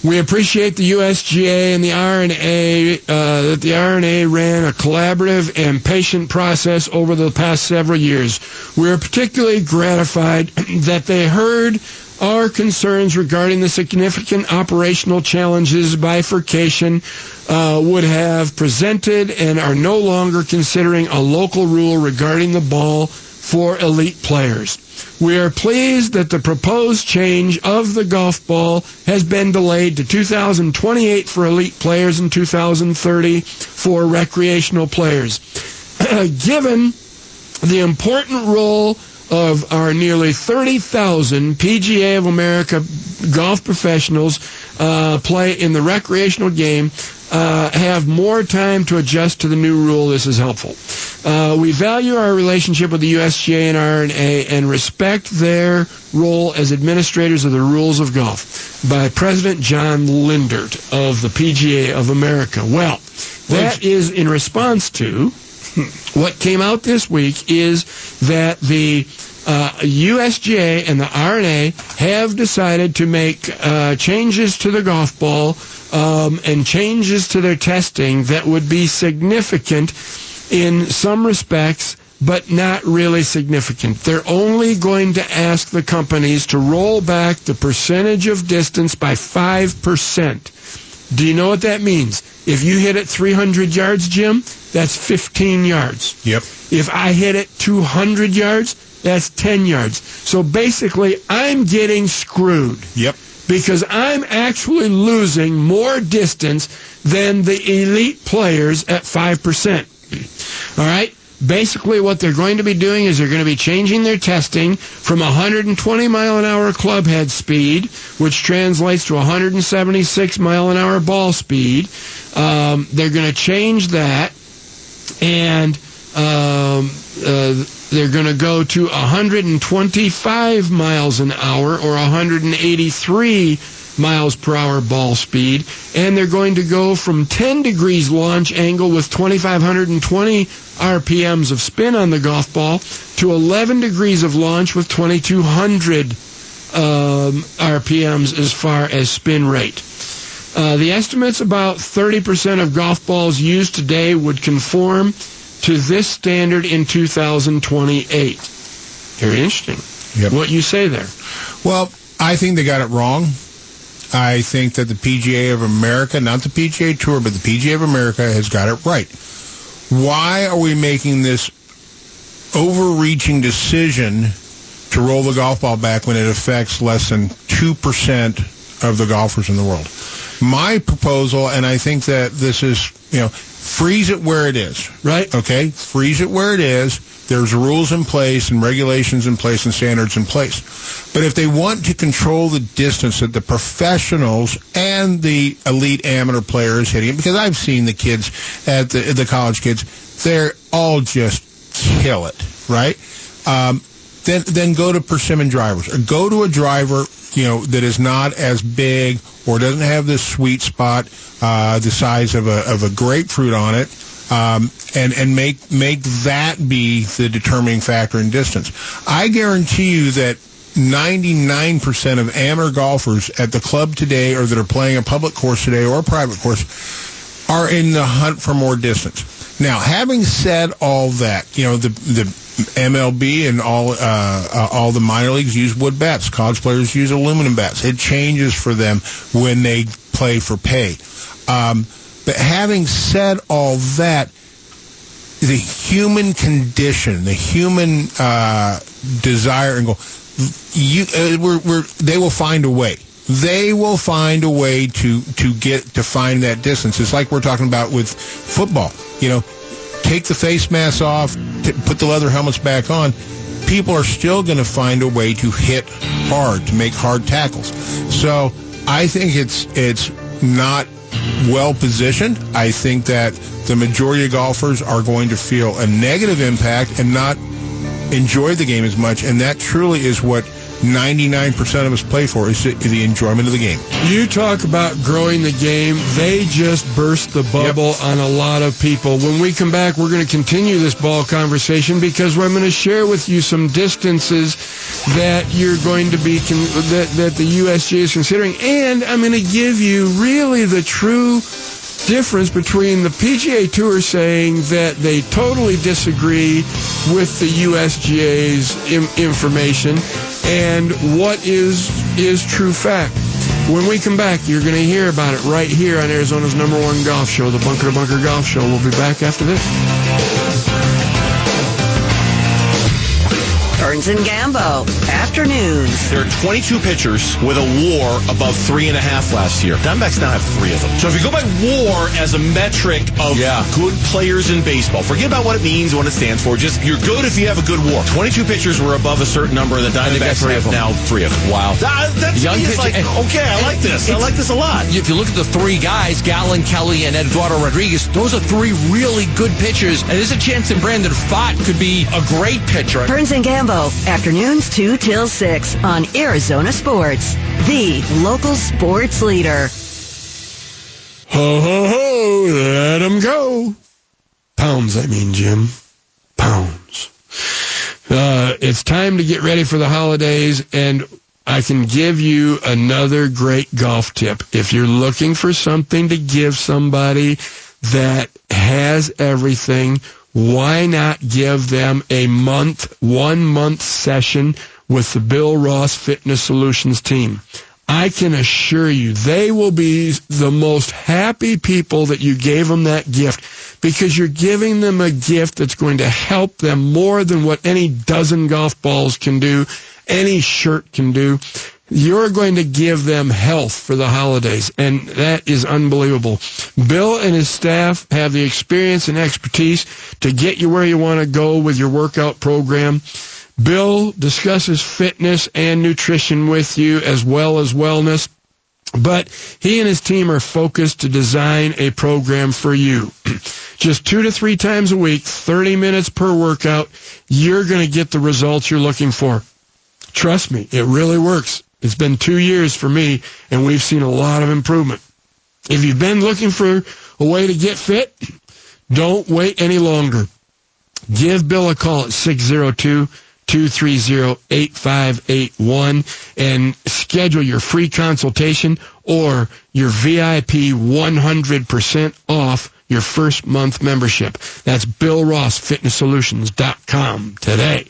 We appreciate the USGA and the R&A uh, that the R&A ran a collaborative and patient process over the past several years. We are particularly gratified *clears throat* that they heard our concerns regarding the significant operational challenges bifurcation uh, would have presented and are no longer considering a local rule regarding the ball for elite players. We are pleased that the proposed change of the golf ball has been delayed to 2028 for elite players and 2030 for recreational players. *clears throat* Given the important role of our nearly 30,000 PGA of America golf professionals uh, play in the recreational game uh, have more time to adjust to the new rule. This is helpful. Uh, we value our relationship with the USGA and R&A and respect their role as administrators of the rules of golf. By President John Lindert of the PGA of America. Well, that is in response to what came out this week is that the uh, USGA and the R&A have decided to make uh, changes to the golf ball um, and changes to their testing that would be significant in some respects, but not really significant. They're only going to ask the companies to roll back the percentage of distance by 5%. Do you know what that means? If you hit it 300 yards, Jim, that's 15 yards. Yep. If I hit it 200 yards, that's 10 yards. So basically, I'm getting screwed. Yep. Because I'm actually losing more distance than the elite players at 5%. All right? Basically, what they're going to be doing is they're going to be changing their testing from 120 mile an hour club head speed, which translates to 176 mile an hour ball speed. Um, they're going to change that, and um, uh, they're going to go to 125 miles an hour or 183 miles per hour ball speed, and they're going to go from 10 degrees launch angle with 2,520 RPMs of spin on the golf ball to 11 degrees of launch with 2,200 um, RPMs as far as spin rate. Uh, the estimates about 30% of golf balls used today would conform to this standard in 2028. Very interesting. Yep. What you say there? Well, I think they got it wrong. I think that the PGA of America, not the PGA Tour, but the PGA of America has got it right. Why are we making this overreaching decision to roll the golf ball back when it affects less than 2% of the golfers in the world? My proposal, and I think that this is, you know, freeze it where it is. Right. Okay? Freeze it where it is. There's rules in place and regulations in place and standards in place. But if they want to control the distance that the professionals and the elite amateur players hitting it because I've seen the kids at the the college kids. They're all just kill it, right? Um, then then go to persimmon drivers or go to a driver you know that is not as big or doesn't have this sweet spot uh, the size of a of a grapefruit on it. Um, and and make make that be the determining factor in distance. I guarantee you that 99% of amateur golfers at the club today or that are playing a public course today or a private course are in the hunt for more distance. Now, having said all that, you know, the, the MLB and all, uh, uh, all the minor leagues use wood bats. College players use aluminum bats. It changes for them when they play for pay. Um, but having said all that, the human condition, the human uh, desire and goal, you, uh, we're, we're, they will find a way. They will find a way to to get to find that distance. It's like we're talking about with football. You know, take the face masks off, t- put the leather helmets back on. People are still going to find a way to hit hard, to make hard tackles. So I think it's it's not well positioned. I think that the majority of golfers are going to feel a negative impact and not enjoy the game as much, and that truly is what 99% of us play for is the, enjoyment of the game. You talk about growing the game. They just burst the bubble yep. on a lot of people. When we come back, we're going to continue this ball conversation because I'm going to share with you some distances that you're going to be con- that that the USGA is considering, and I'm going to give you really the true difference between the PGA Tour saying that they totally disagree with the USGA's Im- information and what is is true fact. When we come back, you're going to hear about it right here on Arizona's number one golf show, the Bunker to Bunker Golf Show. We'll be back after this. Burns and Gambo, afternoons. There are 22 pitchers with a WAR above three and a half last year. Diamondbacks now have three of them. So if you go by WAR as a metric of yeah. good players in baseball, forget about what it means, what it stands for. Just you're good if you have a good WAR. 22 pitchers were above a certain number, and the Diamondbacks have now three of them. Wow, that, that's young pitcher, like okay, I like this. I like this a lot. If you look at the three guys, Gallen, Kelly, and Eduardo Rodriguez, those are three really good pitchers, and there's a chance that Brandon Pfaadt could be a great pitcher. Burns and Gambo afternoons 2 till 6 on Arizona Sports, the local sports leader. Ho, ho, ho, let them go. Pounds, I mean, Jim. Pounds. Uh, it's time to get ready for the holidays, and I can give you another great golf tip. If you're looking for something to give somebody that has everything, why not give them a month, one month session with the Bill Ross Fitness Solutions team? I can assure you they will be the most happy people that you gave them that gift because you're giving them a gift that's going to help them more than what any dozen golf balls can do, any shirt can do. You're going to give them health for the holidays, and that is unbelievable. Bill and his staff have the experience and expertise to get you where you want to go with your workout program. Bill discusses fitness and nutrition with you as well as wellness. But he and his team are focused to design a program for you. *clears throat* Just two to three times a week, 30 minutes per workout, you're going to get the results you're looking for. Trust me, it really works. It's been two years for me, and we've seen a lot of improvement. If you've been looking for a way to get fit, don't wait any longer. Give Bill a call at 602 230 8581 and schedule your free consultation or your VIP 100% off your first month membership. That's BillRossFitnessSolutions.com today.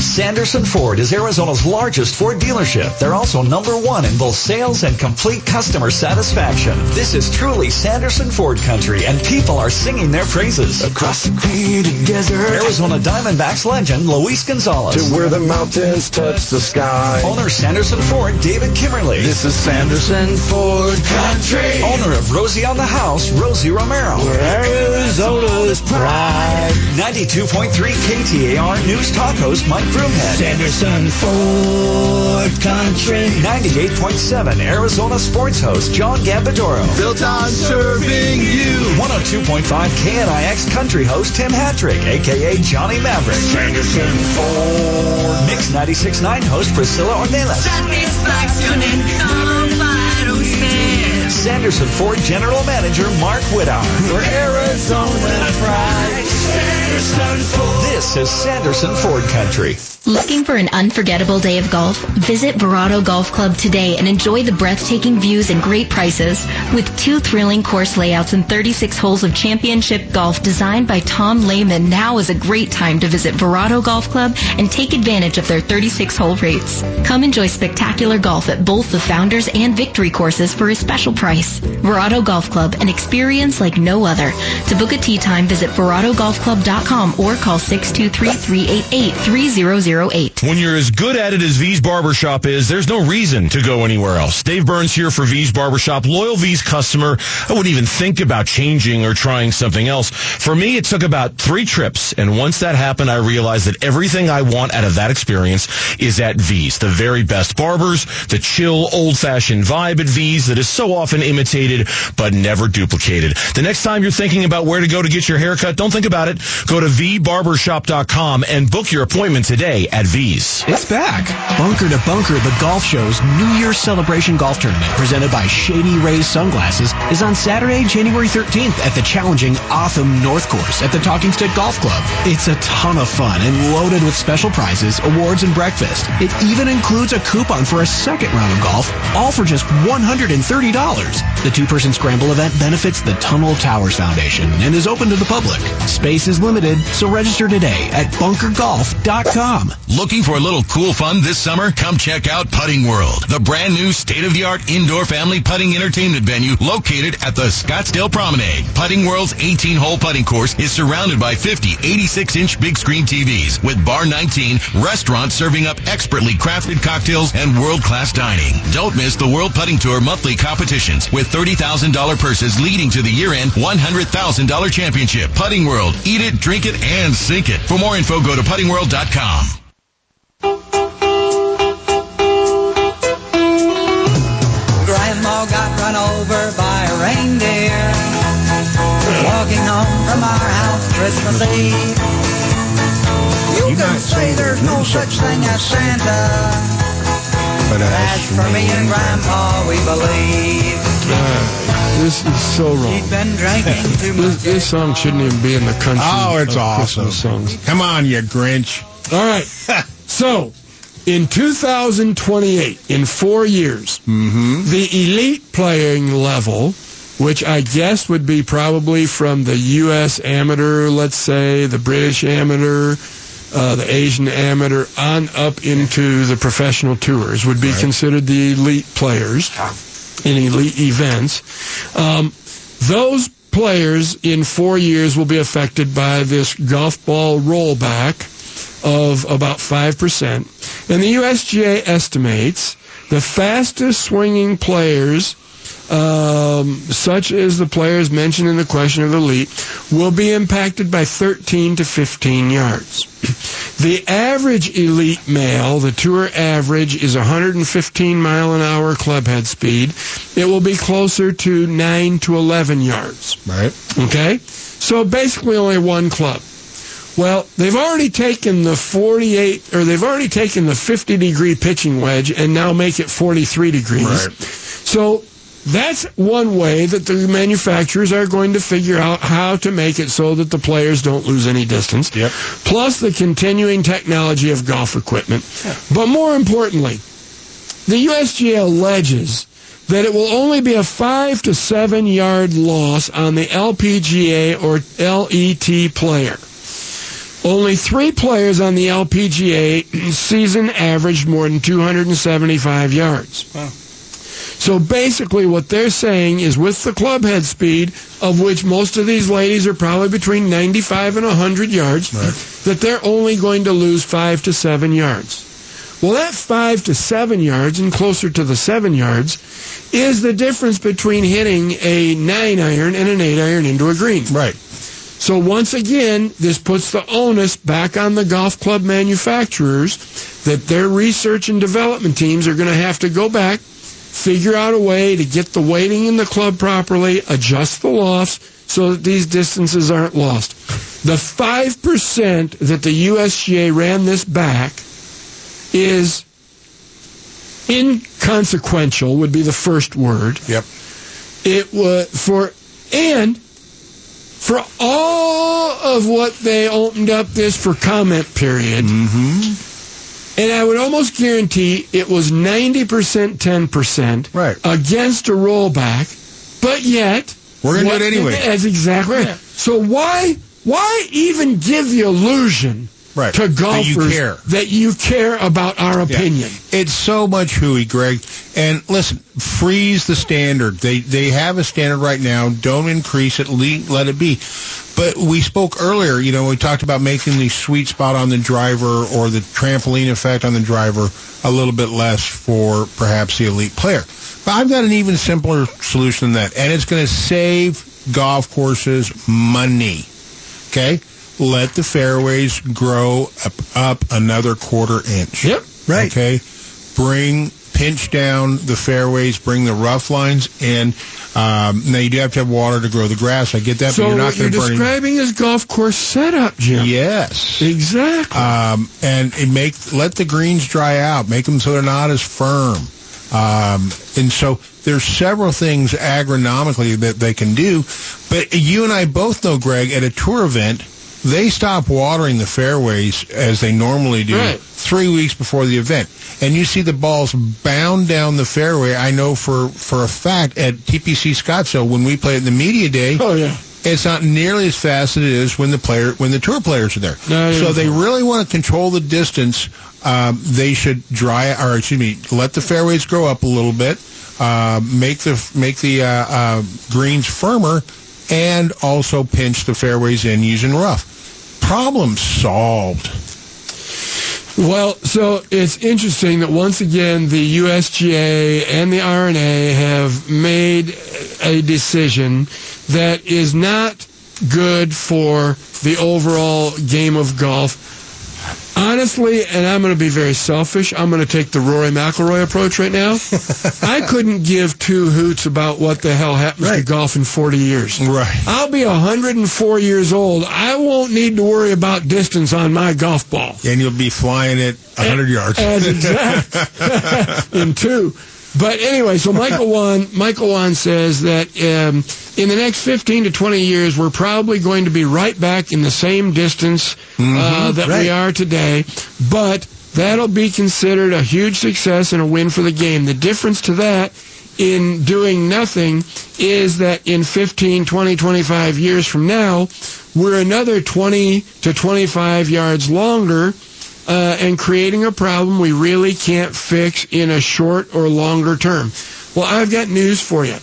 Sanderson Ford is Arizona's largest Ford dealership. They're also number one in both sales and complete customer satisfaction. This is truly Sanderson Ford country, and people are singing their praises. Across the green desert. Arizona Diamondbacks legend Luis Gonzalez. To where the mountains touch the sky. Owner Sanderson Ford David Kimmerly. This is Sanderson Ford country. Owner of Rosie on the House, Rosie Romero. Where Arizona's pride. 92.3 KTAR News Talk host Mike Brewer Broomhead. Sanderson Ford Country. 98.7 Arizona sports host John Gambadoro. Built on serving you. 102.5 KNIX country host Tim Hattrick, a.k.a. Johnny Maverick. Sanderson Ford. Mix 96.9 host Priscilla Ornelas. Satisfaction and comfort of space. Sanderson Ford General Manager Mark Whittower. For Arizona pride. Sanderson Ford. This is Sanderson Ford Country. Looking for an unforgettable day of golf? Visit Verrado Golf Club today and enjoy the breathtaking views and great prices. With two thrilling course layouts and 36 holes of championship golf designed by Tom Lehman, now is a great time to visit Verrado Golf Club and take advantage of their 36 hole rates. Come enjoy spectacular golf at both the Founders and Victory courses for a special price. Verrado Golf Club, an experience like no other. To book a tee time, visit VerradoGolfClub.com or call 623-388-3008. When you're as good at it as V's Barbershop is, there's no reason to go anywhere else. Dave Burns here for V's Barbershop. Loyal V's customer. I wouldn't even think about changing or trying something else. For me, it took about three trips. And once that happened, I realized that everything I want out of that experience is at V's. The very best barbers, the chill, old-fashioned vibe at V's that is so often imitated but never duplicated. The next time you're thinking about where to go to get your haircut, don't think about it. Go to vbarbershop.com and book your appointment today at V's. It's back. Bunker to Bunker, the golf show's New Year's celebration golf tournament presented by Shady Rays Sunglasses is on Saturday, January 13th at the challenging O'odham North Course at the Talking Stick Golf Club. It's a ton of fun and loaded with special prizes, awards, and breakfast. It even includes a coupon for a second round of golf, all for just $130. The two-person scramble event benefits the Tunnel Towers Foundation and is open to the public. Space is limited, so register today at bunkergolf.com. Looking for a little cool fun this summer? Come check out Putting World, the brand new state-of-the-art indoor family putting entertainment venue located at the Scottsdale Promenade. Putting World's 18-hole putting course is surrounded by 50 86-inch big screen TVs with Bar 19 restaurants serving up expertly crafted cocktails and world-class dining. Don't miss the World Putting Tour monthly competitions with $30,000 purses leading to the year-end $100,000 championship. Putting World. Eat it, drink it, and sink it. For more info, go to puttingworld.com. Grandma got run over by a reindeer walking home from our house Christmas Eve. You can say there's no such thing as Santa, But as for me and Grandpa, we believe. This is so wrong. Been drinking too This, much. this song shouldn't even be in the country. Oh, it's of awesome. Songs. Come on, you Grinch. All right. *laughs* so, in 2028, in four years, mm-hmm. the elite playing level, which I guess would be probably from the U.S. amateur, let's say, the British amateur, uh, the Asian amateur, on up into the professional tours, would be considered the elite players in elite events. Um, those players in four years will be affected by this golf ball rollback of about 5%. And the USGA estimates the fastest swinging players, um, such as the players mentioned in the question of the elite, will be impacted by 13 to 15 yards. *clears throat* The average elite male, the tour average, is 115 mile an hour clubhead speed. It will be closer to 9 to 11 yards. Right. Okay? So basically only one club. Well, they've already taken the 48, or they've already taken the 50 degree pitching wedge and now make it 43 degrees. Right. So that's one way that the manufacturers are going to figure out how to make it so that the players don't lose any distance. Yep. Plus the continuing technology of golf equipment. Yeah. But more importantly, the USGA alleges that it will only be a five to seven yard loss on the LPGA or LET player. Only three players on the LPGA season averaged more than 275 yards. So basically, what they're saying is with the club head speed, of which most of these ladies are probably between 95 and 100 yards, that they're only going to lose five to seven yards. Well, that five to seven yards and closer to the seven yards is the difference between hitting a nine iron and an eight iron into a green. Right. So once again, this puts the onus back on the golf club manufacturers that their research and development teams are going to have to go back, figure out a way to get the weighting in the club properly, adjust the lofts so that these distances aren't lost. The 5% that the USGA ran this back is inconsequential would be the first word. Yep. It was for and for all of what they opened up this for comment period. Mm-hmm. And I would almost guarantee it was 90% 10% right. against a rollback, but yet We're gonna do what- it anyway. That's exactly right. So why why even give the illusion Right. to That golfers you care. that you care about our opinion? It's so much hooey, Greg. And listen, freeze the standard. They they have a standard right now. Don't increase it. Le- let it be. But we spoke earlier. You know, we talked about making the sweet spot on the driver or the trampoline effect on the driver a little bit less for perhaps the elite player. But I've got an even simpler solution than that, and it's going to save golf courses money. Okay? Let the fairways grow up, up another quarter inch. Yep. Right. Okay? Bring, pinch down the fairways, bring the rough lines in. Um, now, you do have to have water to grow the grass. I get that, So but you're not what you're going to burn describing is golf course setup, Jim. Yes. Exactly. Um, and it make let the greens dry out, make them so they're not as firm. Um, and so there's several things agronomically that they can do. But you and I both know, Greg, at a tour event, they stop watering the fairways as they normally do Right. three weeks before the event. And you see the balls bound down the fairway. I know for, for a fact at TPC Scottsdale when we play at the media day. Oh yeah. It's not nearly as fast as it is when the player when the tour players are there. No, so they really want to control the distance. Um, they should dry or excuse me, let the fairways grow up a little bit. Uh, make the make the uh, uh, greens firmer, and also pinch the fairways in using rough. Problem solved. Well, so it's interesting that once again the USGA and the R&A have made a decision that is not good for the overall game of golf. Honestly, and I'm going to be very selfish, I'm going to take the Rory McIlroy approach right now. *laughs* I couldn't give two hoots about what the hell happens to golf in 40 years. Right. I'll be 104 years old. I won't need to worry about distance on my golf ball. And you'll be flying it 100 yards. As exact *laughs* *laughs* in two. But anyway, so Michael *laughs* Wan, Michael Whan says that um, in the next 15 to 20 years, we're probably going to be right back in the same distance uh, Mhm, that we are today. But that'll be considered a huge success and a win for the game. The difference to that in doing nothing is that in 15, 20, 25 years from now, we're another 20 to 25 yards longer uh, and creating a problem we really can't fix in a short or longer term. Well, I've got news for you.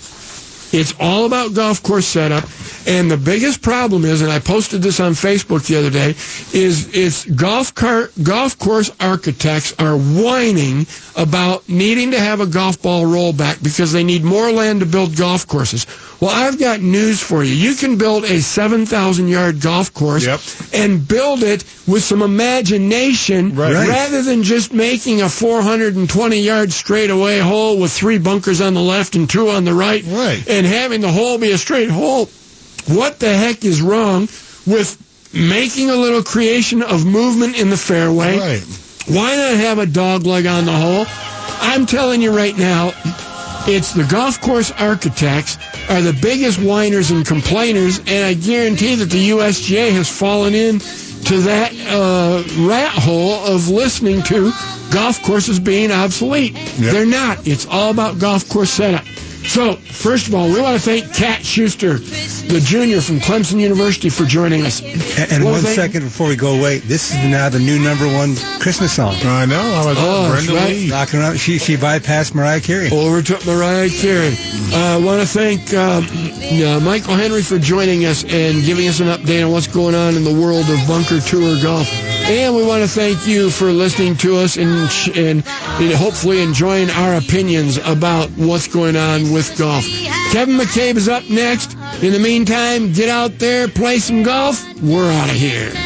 It's all about golf course setup, and the biggest problem is, and I posted this on Facebook the other day, is it's golf car golf course architects are whining about needing to have a golf ball rollback because they need more land to build golf courses. Well, I've got news for you. You can build a 7,000 yard golf course and build it with some imagination. Right. rather than just making a 420 yard straightaway hole with three bunkers on the left and two on the right, Right. and having the hole be a straight hole. What the heck is wrong with making a little creation of movement in the fairway? Right. Why not have a dog leg on the hole? I'm telling you right now, it's the golf course architects are the biggest whiners and complainers, and I guarantee that the USGA has fallen in to that uh, rat hole of listening to golf courses being obsolete. They're not. It's all about golf course setup. So, first of all, we want to thank Cat Schuster, the junior from Clemson University, for joining us. And, and one thank- second before we go away, this is now the new number one Christmas song. I know. I was Oh, Brenda right. Lee. Rocking around. She she bypassed Mariah Carey. Overtook Mariah Carey. I uh, want to thank um, uh, Michael Henry for joining us and giving us an update on what's going on in the world of bunker tour golf. And we want to thank you for listening to us and, and, and hopefully enjoying our opinions about what's going on with golf. Kevin McCabe is up next. In the meantime, get out there, play some golf. We're out of here.